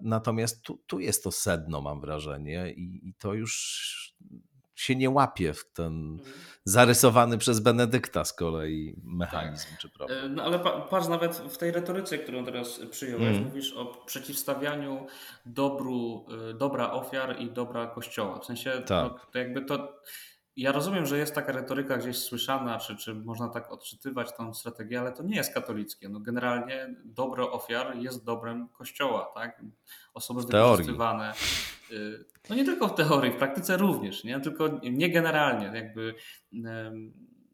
S1: Natomiast tu, tu, jest to sedno, mam wrażenie, i, i to już się nie łapie w ten mhm. zarysowany przez Benedykta z kolei mechanizm tak. czy problem.
S2: E, no ale patrz, nawet w tej retoryce, którą teraz przyjąłeś, mm. mówisz o przeciwstawianiu dobru, e, dobra ofiar i dobra kościoła. W sensie tak. no, to jakby to ja rozumiem, że jest taka retoryka gdzieś słyszana, czy, czy można tak odczytywać tą strategię, ale to nie jest katolickie. No generalnie dobro ofiar jest dobrem Kościoła. Tak? Osoby wykorzystywane. Y, no nie tylko w teorii, w praktyce również, nie? tylko nie generalnie. Jakby,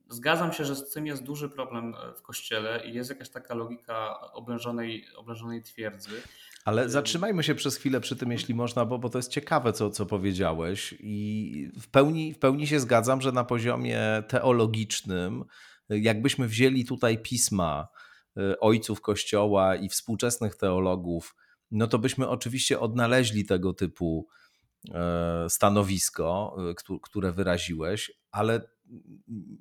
S2: Zgadzam się, że z tym jest duży problem w kościele i jest jakaś taka logika oblężonej, oblężonej twierdzy.
S1: Ale zatrzymajmy się przez chwilę przy tym, jeśli można, bo, bo to jest ciekawe, co, co powiedziałeś. I w pełni, w pełni się zgadzam, że na poziomie teologicznym, jakbyśmy wzięli tutaj pisma y, ojców Kościoła i współczesnych teologów, no to byśmy oczywiście odnaleźli tego typu e, stanowisko, y, które wyraziłeś, ale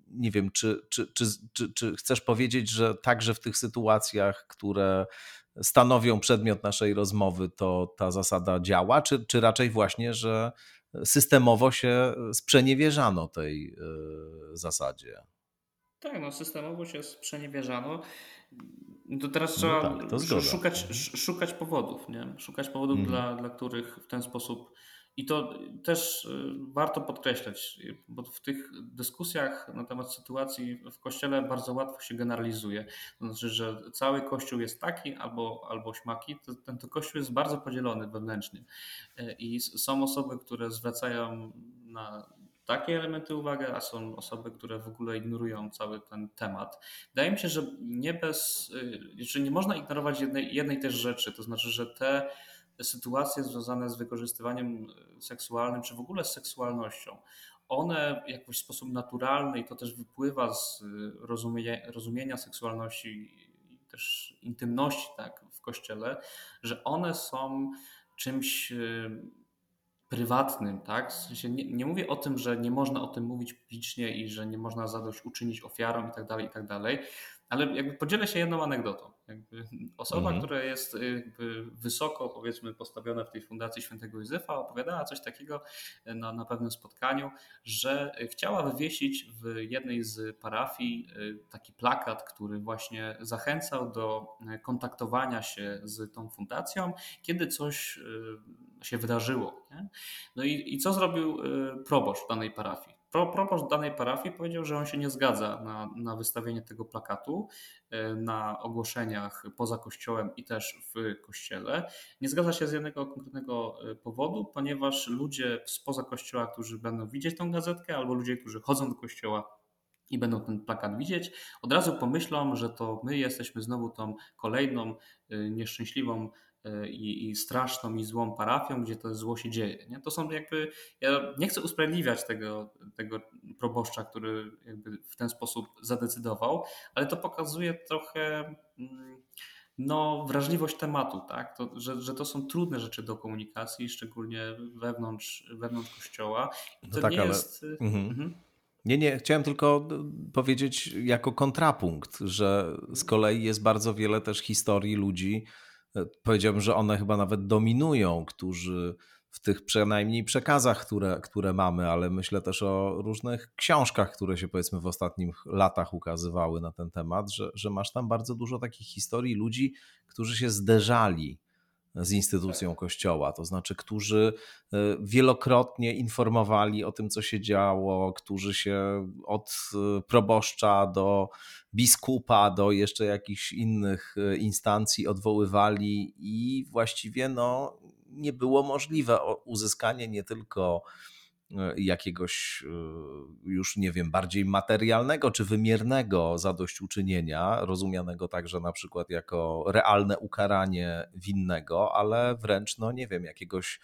S1: nie wiem, czy, czy, czy, czy, czy chcesz powiedzieć, że także w tych sytuacjach, które stanowią przedmiot naszej rozmowy, to ta zasada działa, czy, czy raczej właśnie, że systemowo się sprzeniewierzano tej e, zasadzie?
S2: Tak, no systemowo się sprzeniewierzano. To teraz no trzeba no tak, to szukać, szukać powodów, nie? szukać powodów, mhm. dla, dla których w ten sposób i to też y, warto podkreślać, bo w tych dyskusjach na temat sytuacji w kościele bardzo łatwo się generalizuje. To znaczy, że cały kościół jest taki albo, albo śmaki. Ten to kościół jest bardzo podzielony wewnętrznie. Y, I są osoby, które zwracają na takie elementy uwagę, a są osoby, które w ogóle ignorują cały ten temat. Wydaje mi się, że nie bez, y, że nie można ignorować jednej, jednej też rzeczy, to znaczy, że te sytuacje związane z wykorzystywaniem seksualnym, czy w ogóle z seksualnością, one jakoś w sposób naturalny i to też wypływa z rozumienia, rozumienia seksualności i też intymności tak, w kościele, że one są czymś prywatnym, tak? W sensie nie, nie, mówię o tym, że nie można o tym mówić publicznie i że nie można zadośćuczynić ofiarom i tak dalej, i tak ale jakby podzielę się jedną anegdotą. Jakby osoba, mhm. która jest jakby wysoko powiedzmy postawiona w tej Fundacji Świętego Józefa opowiadała coś takiego na, na pewnym spotkaniu, że chciała wywiesić w jednej z parafii y, taki plakat, który właśnie zachęcał do kontaktowania się z tą fundacją, kiedy coś y, się wydarzyło. Nie? No i, i co zrobił y, proboszcz danej parafii? Proboszcz danej parafii powiedział, że on się nie zgadza na, na wystawienie tego plakatu e, na ogłoszeniach poza kościołem i też w kościele. Nie zgadza się z jednego konkretnego e, powodu, ponieważ ludzie spoza kościoła, którzy będą widzieć tą gazetkę, albo ludzie, którzy chodzą do kościoła, i będą ten plakat widzieć, od razu pomyślą, że to my jesteśmy znowu tą kolejną e, nieszczęśliwą i, i, straszną i złą parafią, gdzie to zło się dzieje. Nie? To są jakby, ja nie chcę usprawiedliwiać tego, tego proboszcza, który jakby w ten sposób zadecydował, ale to pokazuje trochę mm, no, wrażliwość tematu, tak? To, że, że to są trudne rzeczy do komunikacji, szczególnie wewnątrz, wewnątrz kościoła. I to no tak, nie ale... jest. Y, mhm. Mhm.
S1: Nie, nie, chciałem tylko powiedzieć jako kontrapunkt, że z kolei jest bardzo wiele też historii ludzi, powiedziałbym, że one chyba nawet dominują, którzy w tych przynajmniej przekazach, które, które mamy, ale myślę też o różnych książkach, które się powiedzmy w ostatnich latach ukazywały na ten temat, że, że masz tam bardzo dużo takich historii ludzi, którzy się zderzali z instytucją Kościoła, to znaczy, którzy e, wielokrotnie informowali o tym, co się działo, którzy się od e, proboszcza do biskupa, do jeszcze jakichś innych e, instancji odwoływali i właściwie no, nie było możliwe uzyskanie nie tylko jakiegoś e, już nie wiem, bardziej materialnego czy wymiernego zadośćuczynienia, rozumianego także na przykład jako realne ukaranie winnego, ale wręcz, no nie wiem, jakiegoś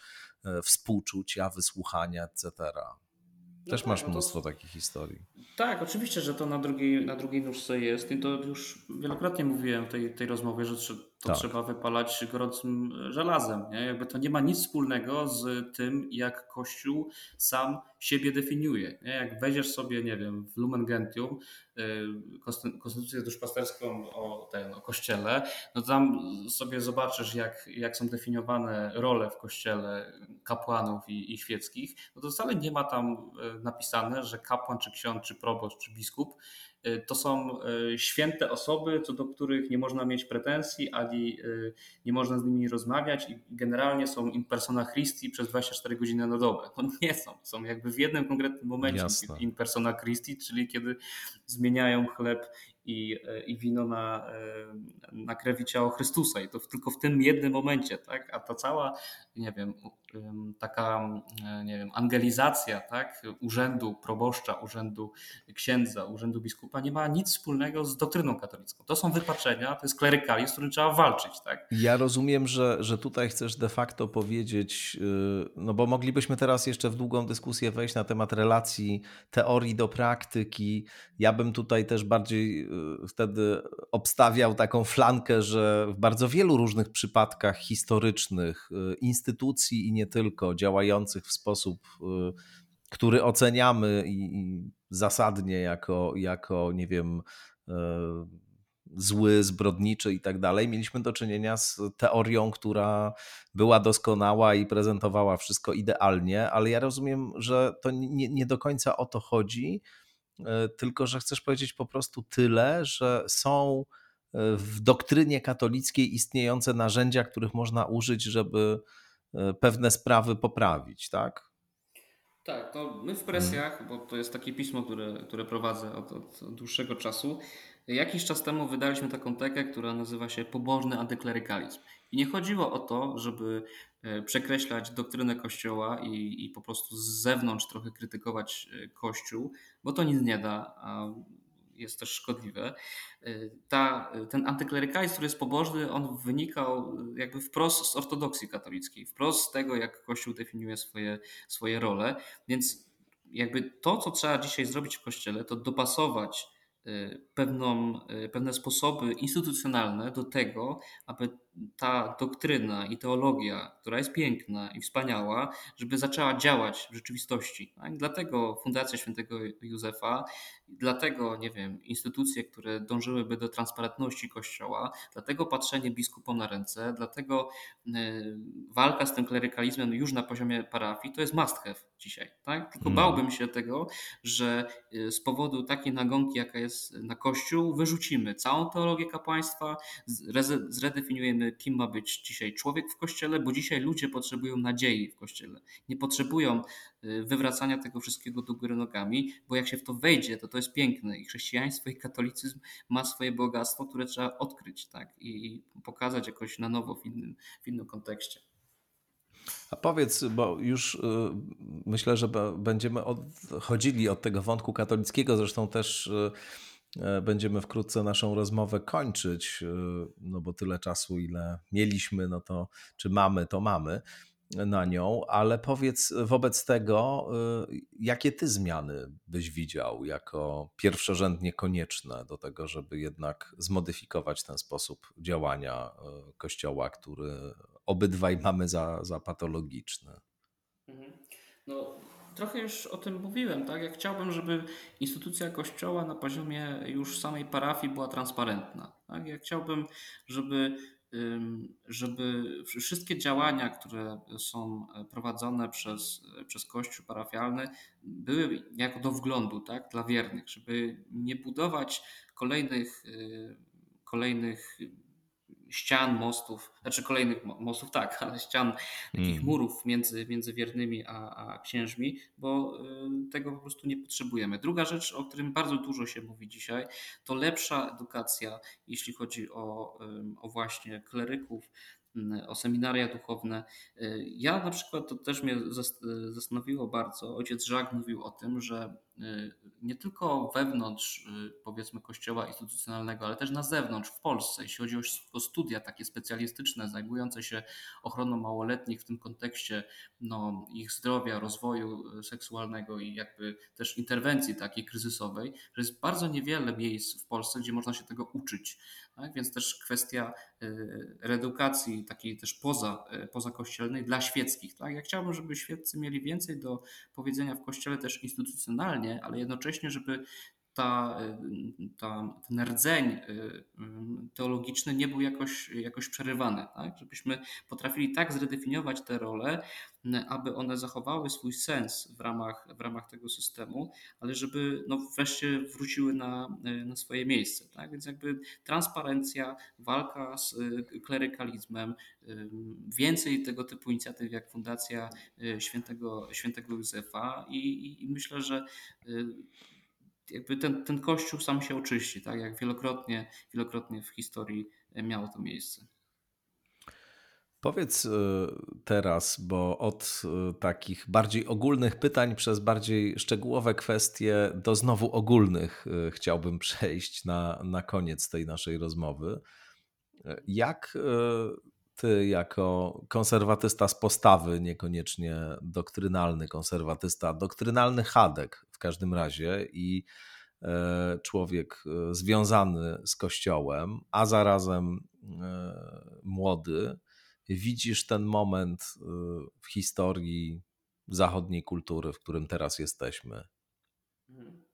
S1: e, współczucia, wysłuchania, etc. No Też tak, masz no mnóstwo to, takich historii.
S2: Tak, oczywiście, że to na drugiej, na drugiej nóżce jest i to już wielokrotnie mówiłem w tej, tej rozmowie, że to tak. trzeba wypalać gorącym żelazem. Nie? Jakby to nie ma nic wspólnego z tym, jak Kościół sam siebie definiuje. Nie? Jak weźmiesz sobie, nie wiem, w Lumen Gentium y, konstytucję duszpasterską o, ten, o Kościele, no tam sobie zobaczysz, jak, jak są definiowane role w Kościele kapłanów i, i świeckich, no to wcale nie ma tam y, napisane, że kapłan, czy ksiądz, czy proboszcz, czy biskup to są y, święte osoby, co do których nie można mieć pretensji, ani y, nie można z nimi rozmawiać i generalnie są in persona Christi przez 24 godziny na dobę. To nie są. Są jakby w jednym konkretnym momencie Jasne. in persona Christi, czyli kiedy zmieniają chleb i, i wino na, na krew i ciało Chrystusa. I to tylko w tym jednym momencie, tak? A ta cała, nie wiem, taka, nie wiem, angelizacja, tak? Urzędu proboszcza, urzędu księdza, urzędu biskupa nie ma nic wspólnego z doktryną katolicką. To są wypaczenia, to jest klerykalizm, z którym trzeba walczyć, tak?
S1: Ja rozumiem, że, że tutaj chcesz de facto powiedzieć, y, no bo moglibyśmy teraz jeszcze w długą dyskusję wejść na temat relacji teorii do praktyki. Ja bym tutaj też bardziej y, wtedy obstawiał taką flankę, że w bardzo wielu różnych przypadkach historycznych y, instytucji i nie tylko działających w sposób, y, który oceniamy i, zasadnie jako, jako nie wiem, y, zły, zbrodniczy i tak dalej, mieliśmy do czynienia z teorią, która była doskonała i prezentowała wszystko idealnie, ale ja rozumiem, że to nie, nie do końca o to chodzi E, tylko że chcesz powiedzieć po prostu tyle, że są w doktrynie katolickiej istniejące narzędzia, których można użyć, żeby pewne sprawy poprawić, tak?
S2: Tak, to my w presjach, bo to jest takie pismo, które, które prowadzę od, od dłuższego czasu. Jakiś czas temu wydaliśmy taką tekę, która nazywa się Pobożny antyklerykalizm. I nie chodziło o to, żeby e, przekreślać doktrynę Kościoła i, i po prostu z zewnątrz trochę krytykować e, Kościół, bo to nic nie da, jest też szkodliwe. E, ta, ten antyklerykalizm, który jest pobożny, on wynikał jakby wprost z ortodoksji katolickiej, wprost z tego, jak Kościół definiuje swoje, swoje role. Więc jakby to, co trzeba dzisiaj zrobić w kościele, to dopasować Y, pewną, y, pewne sposoby instytucjonalne do tego, aby ta doktryna i teologia, która jest piękna i wspaniała, żeby zaczęła działać w rzeczywistości. Tak? Dlatego Fundacja Świętego Józefa, dlatego, nie wiem, instytucje, które dążyłyby do transparentności Kościoła, dlatego patrzenie biskupom na ręce, dlatego y, walka z tym klerykalizmem już na poziomie parafii to jest must have dzisiaj. Tak? Tylko hmm. bałbym się tego, że z powodu takiej nagonki, jaka jest na Kościół, wyrzucimy całą teologię kapłaństwa, zredefiniujemy kim ma być dzisiaj człowiek w kościele, bo dzisiaj ludzie potrzebują nadziei w kościele. Nie potrzebują y, wywracania tego wszystkiego do góry nogami, bo jak się w to wejdzie, to to jest piękne i chrześcijaństwo i katolicyzm ma swoje bogactwo, które trzeba odkryć tak? i pokazać jakoś na nowo w innym, w innym kontekście.
S1: A powiedz, bo już y, myślę, że będziemy odchodzili od tego wątku katolickiego, zresztą też y, będziemy wkrótce naszą rozmowę kończyć, e, no bo tyle czasu, ile mieliśmy, no to czy mamy, to mamy na nią, ale powiedz wobec tego, e, jakie ty zmiany byś widział jako pierwszorzędnie konieczne do tego, żeby jednak zmodyfikować ten sposób działania Kościoła, który obydwaj mamy za, za patologiczny?
S2: Mhm. No, trochę już o tym mówiłem, tak? Jak chciałbym, żeby instytucja kościoła na poziomie już samej parafii była transparentna. Tak? Ja chciałbym, żeby, żeby wszystkie działania, które są prowadzone przez, przez Kościół parafialny, były jako do wglądu tak? dla wiernych, żeby nie budować kolejnych, y, kolejnych ścian, mostów, znaczy kolejnych mostów, tak, ale ścian, takich mm. murów między, między wiernymi a, a księżmi, bo y, tego po prostu nie potrzebujemy. Druga rzecz, o którym bardzo dużo się mówi dzisiaj, to lepsza edukacja, jeśli chodzi o, o właśnie kleryków, o seminaria duchowne. Y, ja na przykład, to też mnie zastanowiło bardzo, ojciec Żak mówił o tym, że y, nie tylko wewnątrz y, powiedzmy kościoła instytucjonalnego, ale też na zewnątrz w Polsce, jeśli chodzi o studia takie specjalistyczne zajmujące się ochroną małoletnich w tym kontekście no, ich zdrowia, rozwoju seksualnego i jakby też interwencji takiej kryzysowej, że jest bardzo niewiele miejsc w Polsce, gdzie można się tego uczyć. Tak? Więc też kwestia reedukacji takiej też poza, pozakościelnej dla świeckich. Tak? Ja chciałbym, żeby świeccy mieli więcej do powiedzenia w kościele też instytucjonalnie, ale jednocześnie, żeby ta, ta, ten rdzeń y, y, teologiczny nie był jakoś, jakoś przerywany, tak? żebyśmy potrafili tak zredefiniować te role, aby one zachowały swój sens w ramach, w ramach tego systemu, ale żeby no, wreszcie wróciły na, na swoje miejsce. Tak? Więc jakby transparencja, walka z y, klerykalizmem, więcej tego typu inicjatyw jak Fundacja Świętego, Świętego Józefa i, i myślę, że jakby ten, ten kościół sam się oczyści, tak jak wielokrotnie, wielokrotnie w historii miało to miejsce.
S1: Powiedz e, teraz, bo od e, takich bardziej ogólnych pytań przez bardziej szczegółowe kwestie do znowu ogólnych e, chciałbym przejść na, na koniec tej naszej rozmowy. Jak ty, jako konserwatysta z postawy, niekoniecznie doktrynalny konserwatysta, doktrynalny chadek w każdym razie i e, człowiek e, związany z Kościołem, a zarazem e, młody, widzisz ten moment w historii zachodniej kultury, w którym teraz jesteśmy? Mhm.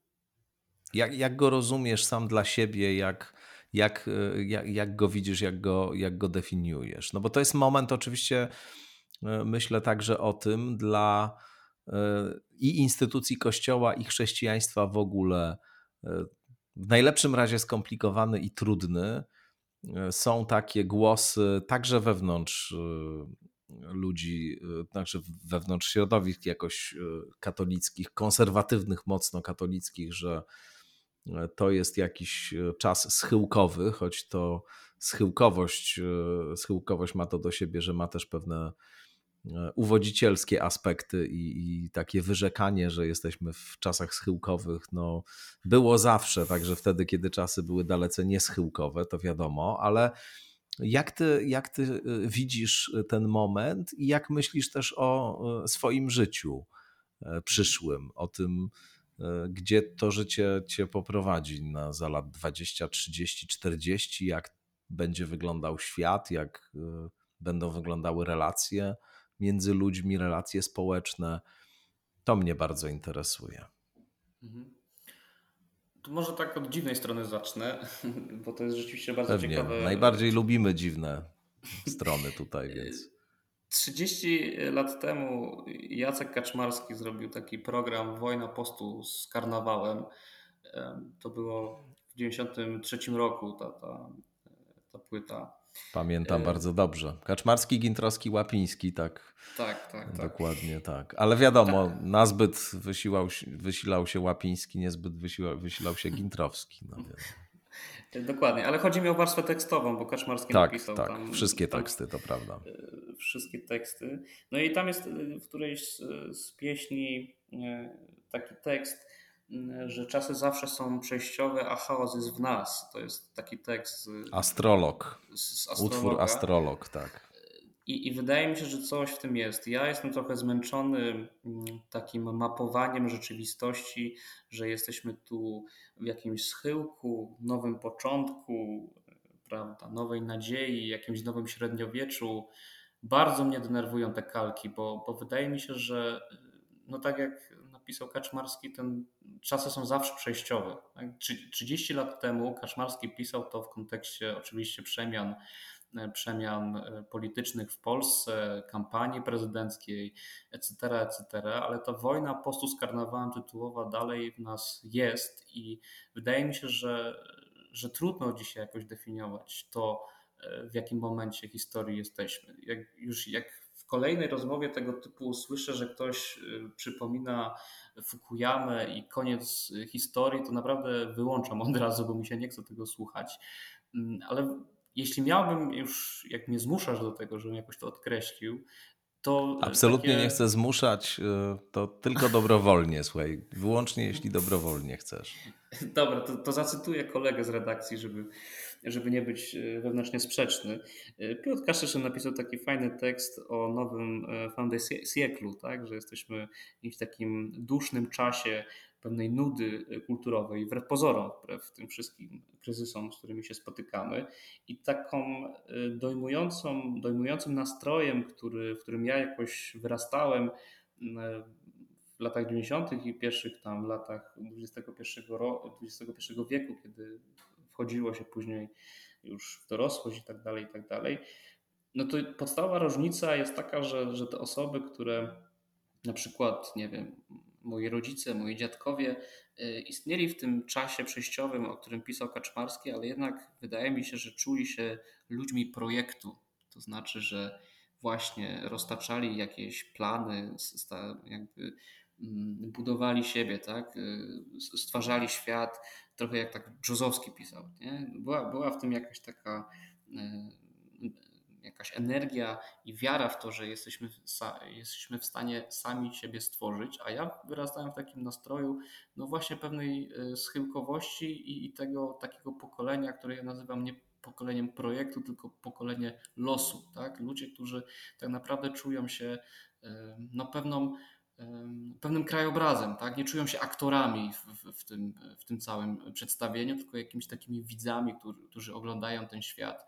S1: Jak, jak go rozumiesz sam dla siebie, jak, jak, jak, jak go widzisz, jak go, jak go definiujesz? No bo to jest moment oczywiście, myślę także o tym dla i instytucji Kościoła, i chrześcijaństwa w ogóle e, w najlepszym razie skomplikowany i trudny. E, są takie głosy także wewnątrz e, ludzi, także wewnątrz środowisk jakoś katolickich, konserwatywnych, mocno katolickich, że to jest jakiś czas schyłkowy, choć to schyłkowość, schyłkowość ma to do siebie, że ma też pewne uwodzicielskie aspekty i, i, takie wyrzekanie, że jesteśmy w czasach schyłkowych, no było zawsze, także wtedy, kiedy czasy były dalece nieschyłkowe, to wiadomo, ale jak ty, jak ty e, widzisz ten moment i jak myślisz też o e, swoim życiu przyszłym, o tym, gdzie to życie cię poprowadzi na za lat 20, 30, 40, jak będzie wyglądał świat, jak będą wyglądały relacje między ludźmi, relacje społeczne. To mnie bardzo interesuje. Mhm.
S2: To może tak od dziwnej strony zacznę, bo to jest rzeczywiście bardzo Pewnie. ciekawe.
S1: Najbardziej lubimy dziwne strony tutaj, więc.
S2: 30 lat temu Jacek Kaczmarski zrobił taki program Wojna Postu z karnawałem. To było w 1993 roku ta, ta, ta płyta.
S1: Pamiętam e... bardzo dobrze. Kaczmarski, Gintrowski, Łapiński, tak.
S2: Tak, tak, tak.
S1: Dokładnie tak. Ale wiadomo, tak. nazbyt wysilał, wysilał się Łapiński, niezbyt wysilał, wysilał się Gintrowski. No,
S2: Dokładnie, ale chodzi mi o warstwę tekstową, bo Kaczmarski
S1: tak,
S2: napisał
S1: tak.
S2: tam...
S1: wszystkie teksty, to prawda.
S2: E, wszystkie teksty. No i tam jest e, w którejś z, z pieśni taki tekst, że czasy zawsze są przejściowe, a chaos jest w nas. To jest taki tekst. Z,
S1: Astrolog. Z Utwór Astrolog, tak.
S2: I, I wydaje mi się, że coś w tym jest. Ja jestem trochę zmęczony takim mapowaniem rzeczywistości, że jesteśmy tu w jakimś schyłku, nowym początku, prawda, nowej nadziei, jakimś nowym średniowieczu. Bardzo mnie denerwują te kalki, bo, bo wydaje mi się, że no tak jak napisał Kaczmarski, ten czasy są zawsze przejściowe. 30 tak? lat temu Kaczmarski pisał to w kontekście oczywiście przemian, e, przemian e, politycznych w Polsce, kampanii prezydenckiej, etc., etc., ale ta wojna postu z karnawałem tytułowa dalej w nas jest i wydaje mi się, że, że trudno dzisiaj jakoś definiować to, e, w jakim momencie historii jesteśmy. Jak już jak w kolejnej rozmowie tego typu słyszę, że ktoś y, przypomina Fukuyamę i koniec historii, to naprawdę wyłączam od razu, bo mi się nie chce tego słuchać. Mm, ale jeśli miałbym już, jak mnie zmuszasz do tego, żebym jakoś to odkreślił, to
S1: Absolutnie takie... nie chcę zmuszać, y, to tylko dobrowolnie, słuchaj, wyłącznie jeśli dobrowolnie chcesz.
S2: Dobra, to, to zacytuję kolegę z redakcji, żeby, żeby nie być y, wewnętrznie sprzeczny. Y, Piotr Kaszeszyn napisał taki fajny tekst o nowym Foundé Siècle, tak? że jesteśmy w takim dusznym czasie pewnej nudy kulturowej, wbrew pozorom, wbrew tym wszystkim kryzysom, z którymi się spotykamy. I taką dojmującą, dojmującym nastrojem, który, w którym ja jakoś wyrastałem w latach 90. i pierwszych tam latach XXI, XXI wieku, kiedy wchodziło się później już w dorosłość i tak dalej, i tak dalej. No to podstawowa różnica jest taka, że, że te osoby, które na przykład, nie wiem, moi rodzice, moi dziadkowie y, istnieli w tym czasie przejściowym, o którym pisał Kaczmarski, ale jednak wydaje mi się, że czuli się ludźmi projektu. To znaczy, że właśnie roztaczali jakieś plany, jakby budowali siebie, tak? Y, stwarzali świat, trochę jak tak Brzozowski pisał. Nie? Była, była w tym jakaś taka y, jakaś energia i wiara w to, że jesteśmy, jesteśmy w stanie sami siebie stworzyć, a ja wyrastałem w takim nastroju, no właśnie pewnej e, schyłkowości i, i tego takiego pokolenia, które ja nazywam nie pokoleniem projektu, tylko pokolenie losu. Tak? Ludzie, którzy tak naprawdę czują się no, pewną, pewnym krajobrazem, tak? nie czują się aktorami w, w, tym, w tym całym przedstawieniu, tylko jakimiś takimi widzami, którzy, którzy oglądają ten świat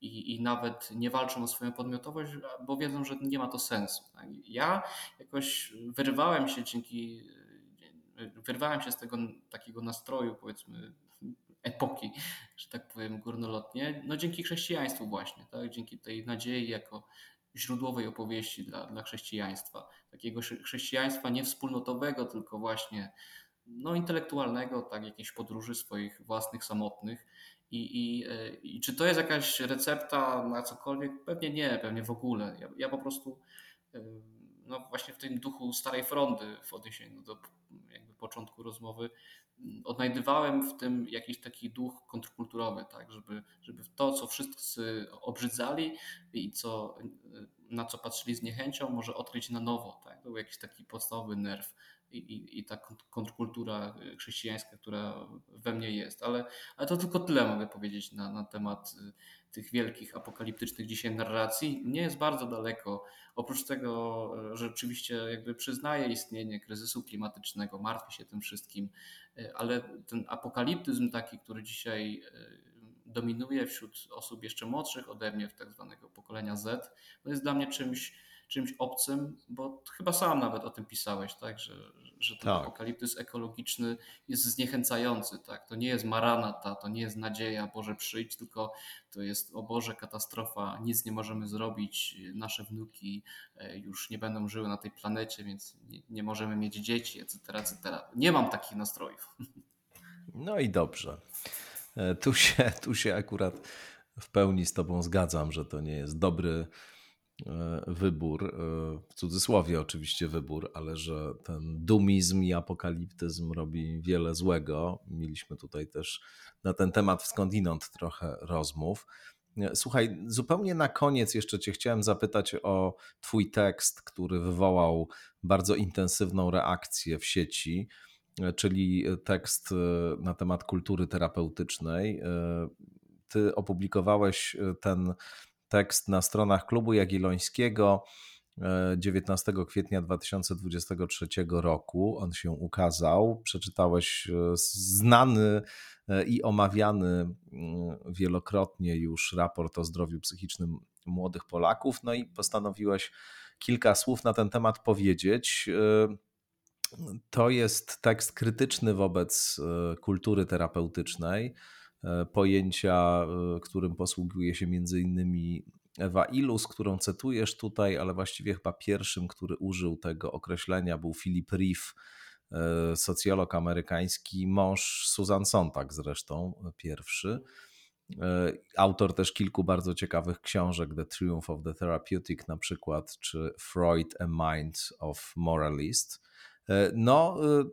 S2: i, i nawet nie walczą o swoją podmiotowość, bo wiedzą, że nie ma to sensu. Tak? Ja jakoś wyrwałem się dzięki, wyrwałem się z tego takiego nastroju, powiedzmy, epoki, że tak powiem, górnolotnie, no dzięki chrześcijaństwu właśnie, tak? dzięki tej nadziei jako źródłowej opowieści dla, dla chrześcijaństwa. Takiego chrześcijaństwa nie wspólnotowego, tylko właśnie no, intelektualnego, tak, jakiejś podróży swoich własnych, samotnych i, i, e, I, czy to jest jakaś recepta na cokolwiek? Pewnie nie, pewnie w ogóle. Ja, ja po prostu e, no właśnie w tym duchu starej frondy w odniesieniu do jakby początku rozmowy odnajdywałem w tym jakiś taki duch kontrkulturowy, tak, żeby, żeby to, co wszyscy obrzydzali i co, na co patrzyli z niechęcią, może odkryć na nowo. Tak? To był jakiś taki podstawowy nerw i, i ta kontrkultura chrześcijańska, która we mnie jest. Ale, ale to tylko tyle mogę powiedzieć na, na temat tych wielkich apokaliptycznych dzisiaj narracji. Nie jest bardzo daleko. Oprócz tego, że rzeczywiście jakby przyznaje istnienie kryzysu klimatycznego, martwi się tym wszystkim, ale ten apokaliptyzm taki, który dzisiaj dominuje wśród osób jeszcze młodszych ode mnie, w tak zwanego pokolenia Z, to jest dla mnie czymś, czymś obcym, bo chyba sam nawet o tym pisałeś, tak? że, że ten tak. apokaliptyzm ekologiczny jest zniechęcający. Tak? To nie jest maranata, to nie jest nadzieja, Boże przyjdź, tylko to jest o Boże katastrofa, nic nie możemy zrobić, nasze wnuki e, już nie będą żyły na tej planecie, więc nie, nie możemy mieć dzieci, etc., etc. Nie mam takich nastrojów.
S1: No i dobrze. E, tu się, tu się akurat w pełni z Tobą zgadzam, że to nie jest dobry wybór, e, w cudzysłowie oczywiście wybór, ale że ten dumizm i apokaliptyzm robi wiele złego. Mieliśmy tutaj też na ten temat skądinąd trochę rozmów. Słuchaj, zupełnie na koniec jeszcze Cię chciałem zapytać o Twój tekst, który wywołał bardzo intensywną reakcję w sieci czyli tekst e, na temat kultury terapeutycznej. E, ty opublikowałeś e, ten tekst na stronach Klubu Jagiellońskiego 19 kwietnia 2023 roku. On się ukazał. Przeczytałeś znany i omawiany mm, wielokrotnie już raport o zdrowiu psychicznym młodych Polaków. No i postanowiłeś kilka słów na ten temat powiedzieć. To jest tekst krytyczny wobec e, kultury terapeutycznej, e, pojęcia, e, którym posługuje się między innymi Ewa Ilus, którą cytujesz tutaj, ale właściwie chyba pierwszym, który użył tego określenia był Philip Reeve, socjolog amerykański, mąż Susan Sontag zresztą, pierwszy. Autor też kilku bardzo ciekawych książek, The Triumph of the Therapeutic na przykład, czy Freud, A Mind of Moralist. E, no, e,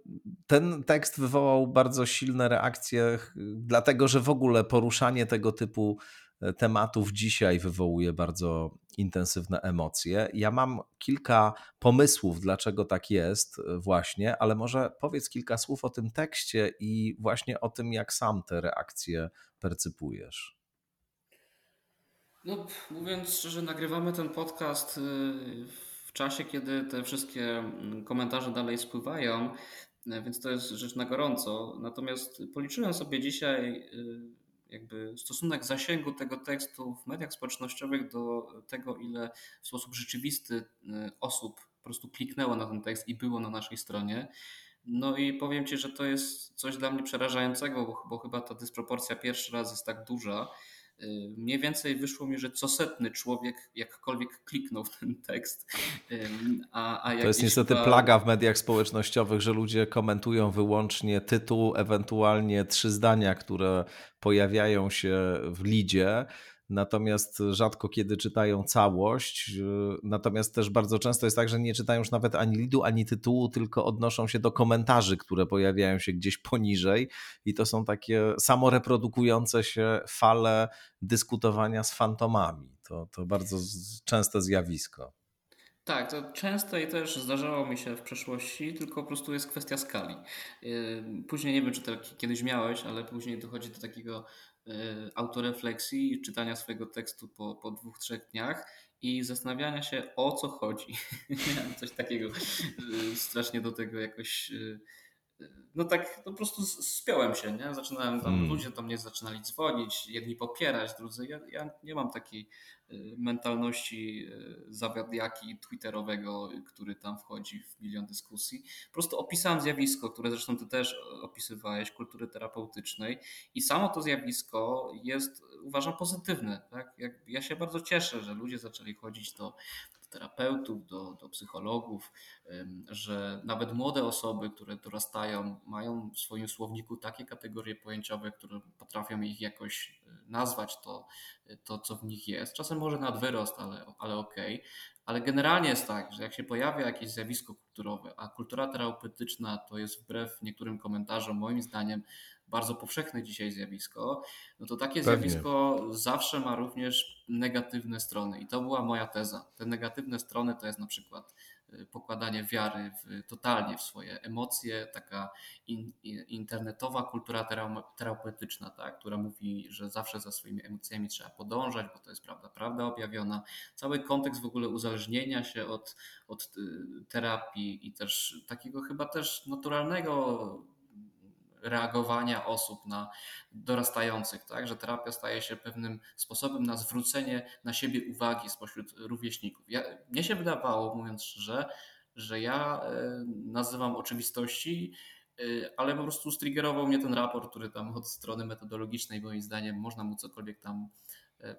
S1: ten tekst wywołał bardzo silne reakcje, dlatego że w ogóle poruszanie tego typu e, tematów dzisiaj wywołuje bardzo intensywne emocje. Ja mam kilka pomysłów, dlaczego tak jest, właśnie, ale może powiedz kilka słów o tym tekście i właśnie o tym, jak sam te reakcje percypujesz.
S2: No, mówiąc szczerze, nagrywamy ten podcast y, czasie, kiedy te wszystkie mm, komentarze dalej spływają, e, więc to jest rzecz na gorąco. Natomiast policzyłem sobie dzisiaj y, jakby stosunek zasięgu tego tekstu w mediach społecznościowych do tego, ile w sposób rzeczywisty y, osób po prostu kliknęło na ten tekst i było na naszej stronie. No i powiem Ci, że to jest coś dla mnie przerażającego, bo, bo chyba ta dysproporcja pierwszy raz jest tak duża. Y, mniej więcej wyszło mi, że co setny człowiek jakkolwiek kliknął w ten tekst.
S1: A, a to jest niestety chyba... plaga w mediach społecznościowych, że ludzie komentują wyłącznie tytuł, ewentualnie trzy zdania, które pojawiają się w lidzie natomiast rzadko kiedy czytają całość. Natomiast też bardzo często jest tak, że nie czytają już nawet ani lidu, ani tytułu, tylko odnoszą się do komentarzy, które pojawiają się gdzieś poniżej, i to są takie samoreprodukujące się fale dyskutowania z fantomami. To, to bardzo częste zjawisko.
S2: Tak, to często i też zdarzało mi się w przeszłości, tylko po prostu jest kwestia skali. Yy, później nie wiem, czy to kiedyś miałeś, ale później dochodzi do takiego Y, autorefleksji i czytania swojego tekstu po, po dwóch, trzech dniach i zastanawiania się o co chodzi. Miałem coś takiego y, strasznie do tego jakoś y, no tak no po prostu spiąłem się, nie? Zaczynałem tam, hmm. ludzie do mnie zaczynali dzwonić, jedni popierać, drudzy. Ja, ja nie mam takiej y, mentalności y, zawiadiaki twitterowego, który tam wchodzi w milion dyskusji. Po prostu opisałem zjawisko, które zresztą ty też opisywałeś, kultury terapeutycznej i samo to zjawisko jest uważam pozytywne. Tak? Ja się bardzo cieszę, że ludzie zaczęli chodzić do terapeutów, do, do psychologów, że nawet młode osoby, które dorastają, mają w swoim słowniku takie kategorie pojęciowe, które potrafią ich jakoś e, nazwać to, to co w nich jest. Czasem może nad wyrost, ale, ale okej. Okay. Ale generalnie jest tak, że jak się pojawia jakieś zjawisko kulturowe, a kultura terapeutyczna to jest wbrew niektórym komentarzom, moim zdaniem, bardzo powszechne dzisiaj zjawisko, no to takie Pewnie. zjawisko zawsze ma również negatywne strony. I to była moja teza. Te negatywne strony to jest na przykład pokładanie wiary w, totalnie w swoje emocje, taka in, internetowa kultura terapeutyczna, tak, która mówi, że zawsze za swoimi emocjami trzeba podążać, bo to jest prawda, prawda objawiona. Cały kontekst w ogóle uzależnienia się od, od terapii i też takiego chyba też naturalnego reagowania osób na dorastających, tak? że terapia staje się pewnym sposobem na zwrócenie na siebie uwagi spośród rówieśników. Ja, mnie się wydawało, mówiąc szczerze, że ja e, nazywam oczywistości, e, ale po prostu striggerował mnie ten raport, który tam od strony metodologicznej moim zdaniem można mu cokolwiek tam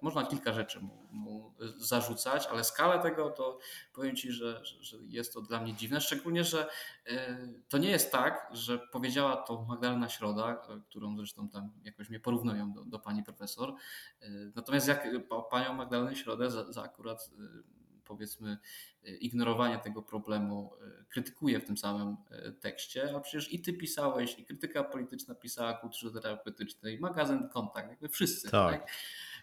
S2: można kilka rzeczy mu, mu, zarzucać, ale skalę tego to powiem Ci, że, że, że, jest to dla mnie dziwne, szczególnie, że e, to nie jest tak, że powiedziała to Magdalena Środa, e, którą zresztą tam jakoś mnie porównują do, do pani profesor. Natomiast jak panią Magdalenę Środę za, za akurat powiedzmy ignorowanie tego problemu krytykuje w tym samym tekście, a przecież i ty pisałeś, i krytyka polityczna pisała kulturze terapeutycznej, magazyn Kontakt, jakby wszyscy. tak? tak?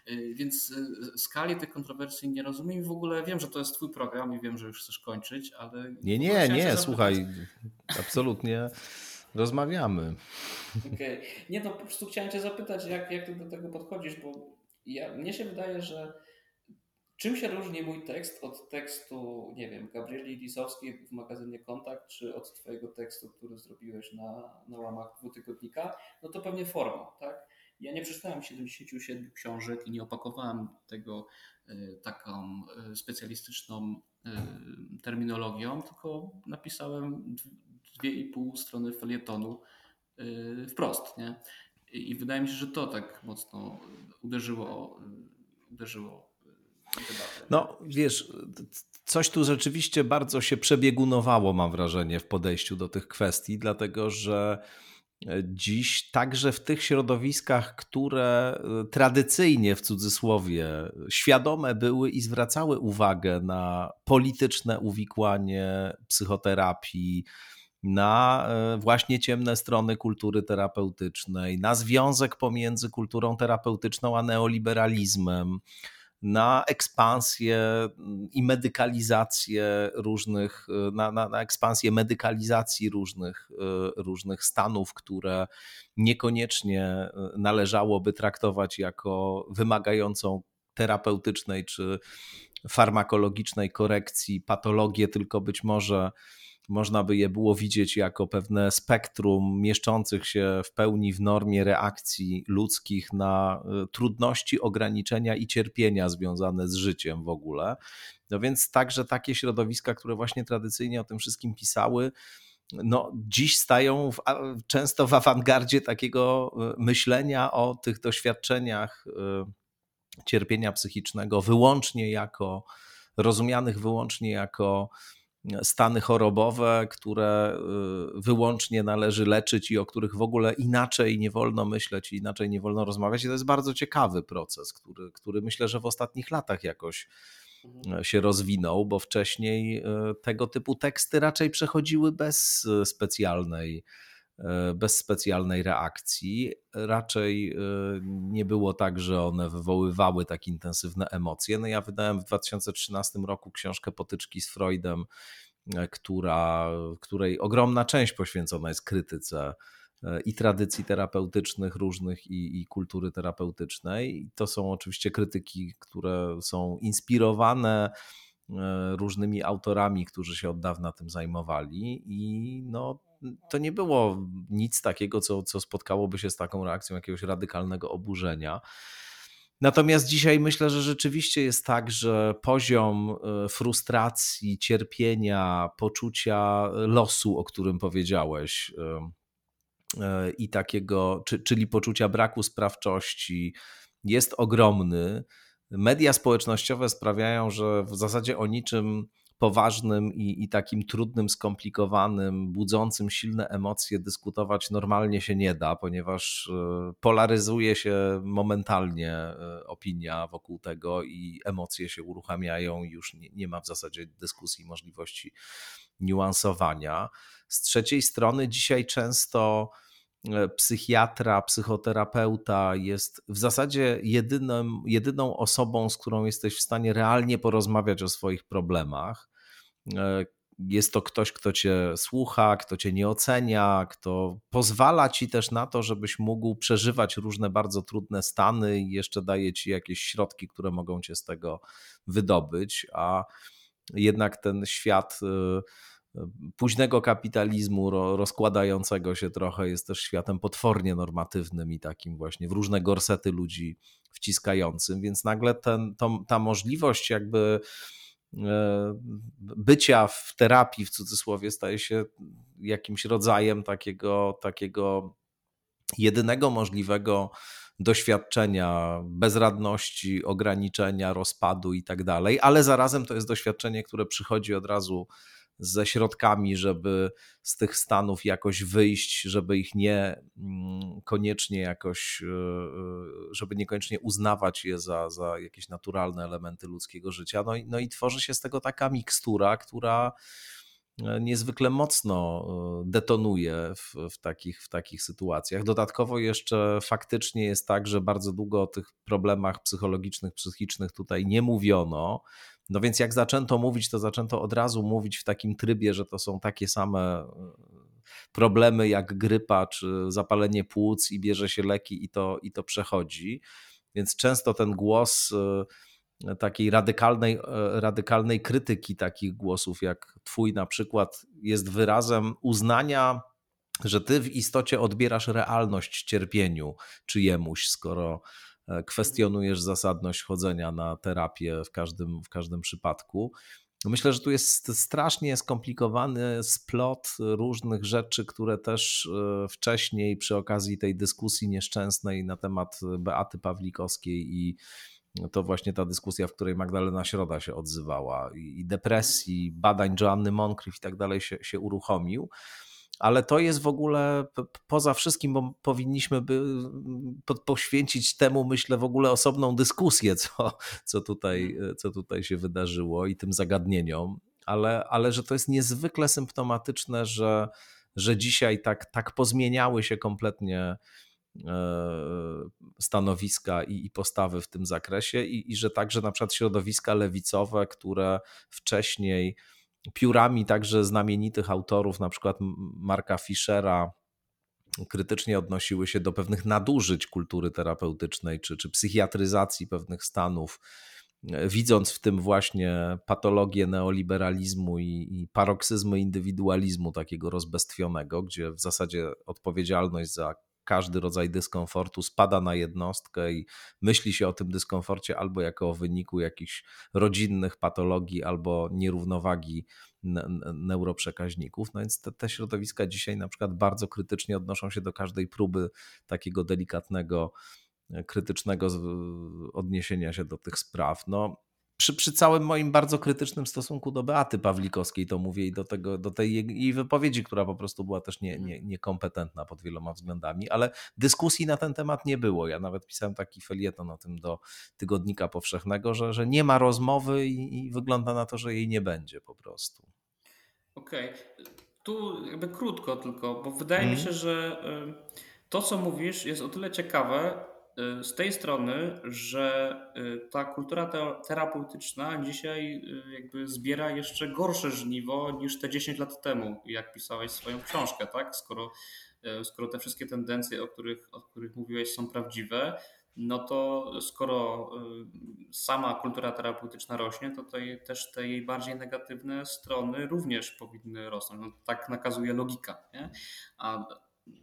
S2: Y, więc y, skali tych kontrowersji nie rozumiem i w ogóle wiem, że to jest twój program i wiem, że już chcesz kończyć, ale...
S1: Nie, nie, nie, słuchaj, absolutnie rozmawiamy.
S2: Okej. Okay. Nie, to po prostu chciałem cię zapytać, jak, jak ty do tego podchodzisz, bo ja, mnie się wydaje, że czym się różni mój tekst od tekstu, nie wiem, Gabrieli Lisowskiej w magazynie Kontakt, czy od twojego tekstu, który zrobiłeś na, na łamach dwutygodnika, no to pewnie formą, tak? Ja nie przeczytałem 77 książek i nie opakowałem tego e, taką e, specjalistyczną e, terminologią, tylko napisałem dwie i pół strony felietonu wprost. Nie? I wydaje mi się, że to tak mocno uderzyło, uderzyło
S1: no, wiesz, coś tu rzeczywiście bardzo się przebiegunowało, mam wrażenie, w podejściu do tych kwestii, dlatego że dziś także w tych środowiskach, które e, tradycyjnie w cudzysłowie świadome były i zwracały uwagę na polityczne uwikłanie psychoterapii, na e, właśnie ciemne strony kultury terapeutycznej, na związek pomiędzy kulturą terapeutyczną a neoliberalizmem na ekspansję mm, i medykalizację różnych, y, na, na, na, ekspansję medykalizacji różnych, y, różnych stanów, które niekoniecznie y, należałoby traktować jako wymagającą terapeutycznej czy farmakologicznej korekcji patologię, tylko być może można by je było widzieć jako pewne spektrum mieszczących się w pełni w normie reakcji ludzkich na y, trudności, ograniczenia i cierpienia związane z życiem w ogóle. No więc także takie środowiska, które właśnie tradycyjnie o tym wszystkim pisały, no, dziś stają w, często w awangardzie takiego y, myślenia o tych doświadczeniach y, cierpienia psychicznego wyłącznie jako rozumianych wyłącznie jako stany chorobowe, które y, wyłącznie należy leczyć i o których w ogóle inaczej nie wolno myśleć inaczej nie wolno rozmawiać. I to jest bardzo ciekawy proces, który, który myślę, że w ostatnich latach jakoś mhm. się rozwinął, bo wcześniej y, tego typu teksty raczej przechodziły bez specjalnej bez specjalnej reakcji. Raczej nie było tak, że one wywoływały tak intensywne emocje. No ja wydałem w 2013 roku książkę Potyczki z Freudem, e, która, której ogromna część poświęcona jest krytyce e, i tradycji terapeutycznych różnych i, i kultury terapeutycznej. To są oczywiście krytyki, które są inspirowane e, różnymi autorami, którzy się od dawna tym zajmowali i no, to nie było nic takiego, co, co spotkałoby się z taką reakcją jakiegoś radykalnego oburzenia. Natomiast dzisiaj myślę, że rzeczywiście jest tak, że poziom e, frustracji, cierpienia, poczucia losu, o którym powiedziałeś, e, e, i takiego, czyli poczucia braku sprawczości, jest ogromny. Media społecznościowe sprawiają, że w zasadzie o niczym poważnym i, i takim trudnym, skomplikowanym, budzącym silne emocje dyskutować normalnie się nie da, ponieważ e, polaryzuje się momentalnie e, opinia wokół tego i emocje się uruchamiają już nie, nie ma w zasadzie dyskusji, możliwości niuansowania. Z trzeciej strony, dzisiaj często psychiatra, psychoterapeuta jest w zasadzie jedynym, jedyną osobą, z którą jesteś w stanie realnie porozmawiać o swoich problemach. E, jest to ktoś, kto cię słucha, kto cię nie ocenia, kto pozwala ci też na to, żebyś mógł przeżywać różne bardzo trudne stany i jeszcze daje ci jakieś środki, które mogą cię z tego wydobyć, a jednak ten świat y, y, późnego kapitalizmu rozkładającego się trochę jest też światem potwornie normatywnym i takim właśnie w różne gorsety ludzi wciskającym, więc nagle ten, to, ta możliwość jakby E, bycia w terapii w cudzysłowie staje się jakimś rodzajem takiego, takiego jedynego możliwego doświadczenia bezradności, ograniczenia, rozpadu i tak dalej, ale zarazem to jest doświadczenie, które przychodzi od razu ze środkami, żeby z tych stanów jakoś wyjść, żeby ich nie mm, koniecznie jakoś, e, e, żeby niekoniecznie uznawać je za, za jakieś naturalne elementy ludzkiego życia. No i, no i tworzy się z tego taka mikstura, która e, niezwykle mocno detonuje w, w, takich, w takich sytuacjach. Dodatkowo jeszcze faktycznie jest tak, że bardzo długo o tych problemach psychologicznych, psychicznych tutaj nie mówiono. No więc jak zaczęto mówić, to zaczęto od razu mówić w takim trybie, że to są takie same e, problemy jak grypa czy zapalenie płuc i bierze się leki i to, i to przechodzi. Więc często ten głos e, takiej radykalnej, e, radykalnej krytyki takich głosów jak twój na przykład jest wyrazem uznania, że ty w istocie odbierasz realność cierpieniu czyjemuś, skoro kwestionujesz zasadność chodzenia na terapię w każdym, w każdym przypadku. Myślę, że tu jest strasznie skomplikowany splot różnych rzeczy, które też e, wcześniej przy okazji tej dyskusji nieszczęsnej na temat Beaty Pawlikowskiej i to właśnie ta dyskusja, w której Magdalena Środa się odzywała i depresji, badań Joanny Moncrief i tak dalej się, się uruchomił ale to jest w ogóle poza wszystkim, bo powinniśmy by poświęcić temu, myślę, w ogóle osobną dyskusję, co, co, tutaj, mhm. co tutaj się wydarzyło i tym zagadnieniom, ale, ale że to jest niezwykle symptomatyczne, że, że dzisiaj tak, tak pozmieniały się kompletnie e, stanowiska i, i, postawy w tym zakresie i, i że także na przykład środowiska lewicowe, które wcześniej piórami także znamienitych autorów, na przykład Marka Fischera, krytycznie odnosiły się do pewnych nadużyć kultury terapeutycznej czy, czy psychiatryzacji pewnych stanów, widząc w tym właśnie patologię neoliberalizmu i, i paroksyzmy indywidualizmu takiego rozbestwionego, gdzie w zasadzie odpowiedzialność za każdy rodzaj dyskomfortu spada na jednostkę i myśli się o tym dyskomforcie albo jako o wyniku jakichś rodzinnych patologii, albo nierównowagi neuroprzekaźników. No więc te, te środowiska dzisiaj na przykład bardzo krytycznie odnoszą się do każdej próby takiego delikatnego, krytycznego odniesienia się do tych spraw. No, przy, przy całym moim bardzo krytycznym stosunku do Beaty Pawlikowskiej, to mówię i do, tego, do tej jej wypowiedzi, która po prostu była też nie, nie, niekompetentna pod wieloma względami, ale dyskusji na ten temat nie było. Ja nawet pisałem taki felieton o tym do Tygodnika Powszechnego, że, że nie ma rozmowy i, i wygląda na to, że jej nie będzie po prostu.
S2: Okej. Okay. Tu jakby krótko tylko, bo wydaje mi mhm. się, że to, co mówisz, jest o tyle ciekawe, z tej strony, że y, ta kultura terapeutyczna dzisiaj y, jakby zbiera jeszcze gorsze żniwo niż te 10 lat temu, jak pisałeś swoją książkę, tak? Skoro, skoro te wszystkie tendencje, o których, o których mówiłeś, są prawdziwe, no to skoro sama kultura terapeutyczna rośnie, to tej, też te jej bardziej negatywne strony również powinny rosnąć. No, tak nakazuje logika. Nie? A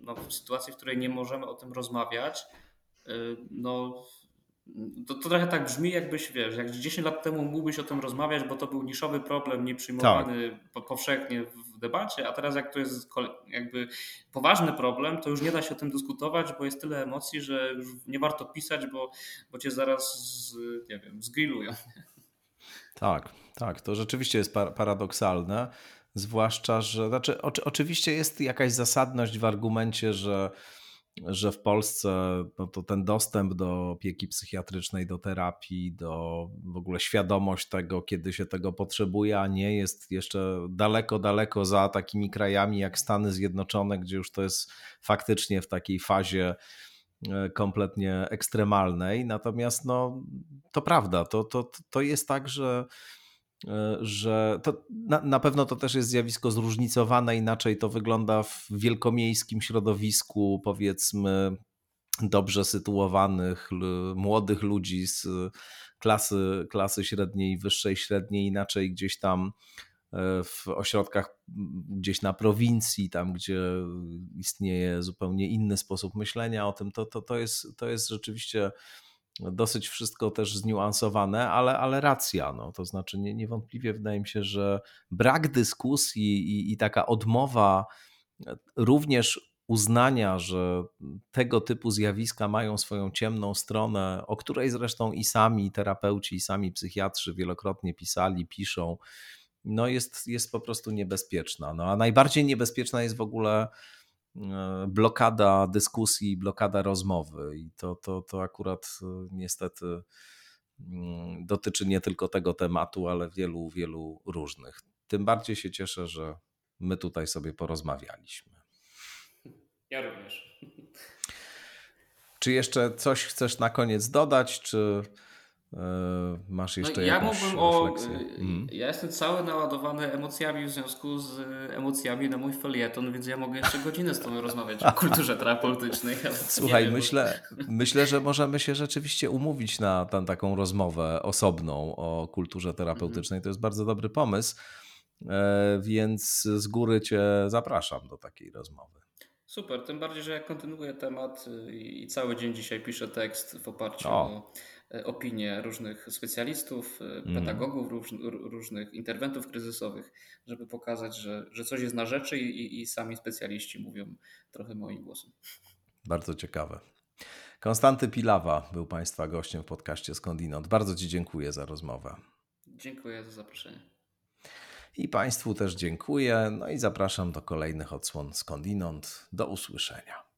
S2: no, w sytuacji, w której nie możemy o tym rozmawiać, Y, no to, to trochę tak brzmi, jakbyś wiesz, jak 10 lat temu mógłbyś o tym rozmawiać, bo to był niszowy problem, nie przyjmowany tak. powszechnie w debacie, a teraz jak to jest jakby poważny problem, to już nie da się o tym dyskutować, bo jest tyle emocji, że już nie warto pisać, bo, bo cię zaraz z, nie wiem, zgrillują.
S1: Tak, tak, to rzeczywiście jest paradoksalne, zwłaszcza, że znaczy, oczy, oczywiście jest jakaś zasadność w argumencie, że że w Polsce no to ten dostęp do opieki psychiatrycznej, do terapii, do w ogóle świadomość tego, kiedy się tego potrzebuje, a nie jest jeszcze daleko, daleko za takimi krajami jak Stany Zjednoczone, gdzie już to jest faktycznie w takiej fazie e, kompletnie ekstremalnej. Natomiast no, to prawda, to, to, to jest tak, że że to na, na, pewno to też jest zjawisko zróżnicowane, inaczej to wygląda w wielkomiejskim środowisku, powiedzmy, dobrze sytuowanych, młodych ludzi z klasy, klasy średniej wyższej średniej, inaczej gdzieś tam e, w ośrodkach gdzieś na prowincji, tam gdzie istnieje zupełnie inny sposób myślenia o tym, to, to, to, jest, to jest rzeczywiście dosyć wszystko też zniuansowane, ale, ale racja. No, to znaczy nie, niewątpliwie wydaje mi się, że brak dyskusji i, i taka odmowa również uznania, że tego typu zjawiska mają swoją ciemną stronę, o której zresztą i sami terapeuci, i sami psychiatrzy wielokrotnie pisali, piszą, no jest, jest po prostu niebezpieczna. No a najbardziej niebezpieczna jest w ogóle e, blokada dyskusji, blokada rozmowy. I to, to, to akurat e, niestety mm, dotyczy nie tylko tego tematu, ale wielu, wielu różnych. Tym bardziej się cieszę, że my tutaj sobie porozmawialiśmy.
S2: Ja również.
S1: Czy jeszcze coś chcesz na koniec dodać, czy e, masz jeszcze no, ja jakąś mógłbym o,
S2: hmm. Ja jestem cały naładowany emocjami w związku z emocjami na mój felieton, więc ja mogę jeszcze godzinę z tobą rozmawiać o kulturze terapeutycznej.
S1: Słuchaj, myślę, myślę, że możemy się rzeczywiście umówić na tam taką rozmowę osobną o kulturze terapeutycznej. To jest bardzo dobry pomysł, e, więc z góry cię zapraszam do takiej rozmowy.
S2: Super, tym bardziej, że jak kontynuuję temat y, i cały dzień dzisiaj piszę tekst w oparciu o, o e, opinie różnych specjalistów, mm. pedagogów, róż, różnych interwentów kryzysowych, żeby pokazać, że, że coś jest na rzeczy i, i sami specjaliści mówią trochę moim głosem.
S1: Bardzo ciekawe. Konstanty Pilawa był Państwa gościem w podcaście Skądinąd. Bardzo Ci dziękuję za rozmowę.
S2: Dziękuję za zaproszenie.
S1: I Państwu też dziękuję. No i zapraszam do kolejnych odsłon skądinąd. Do usłyszenia.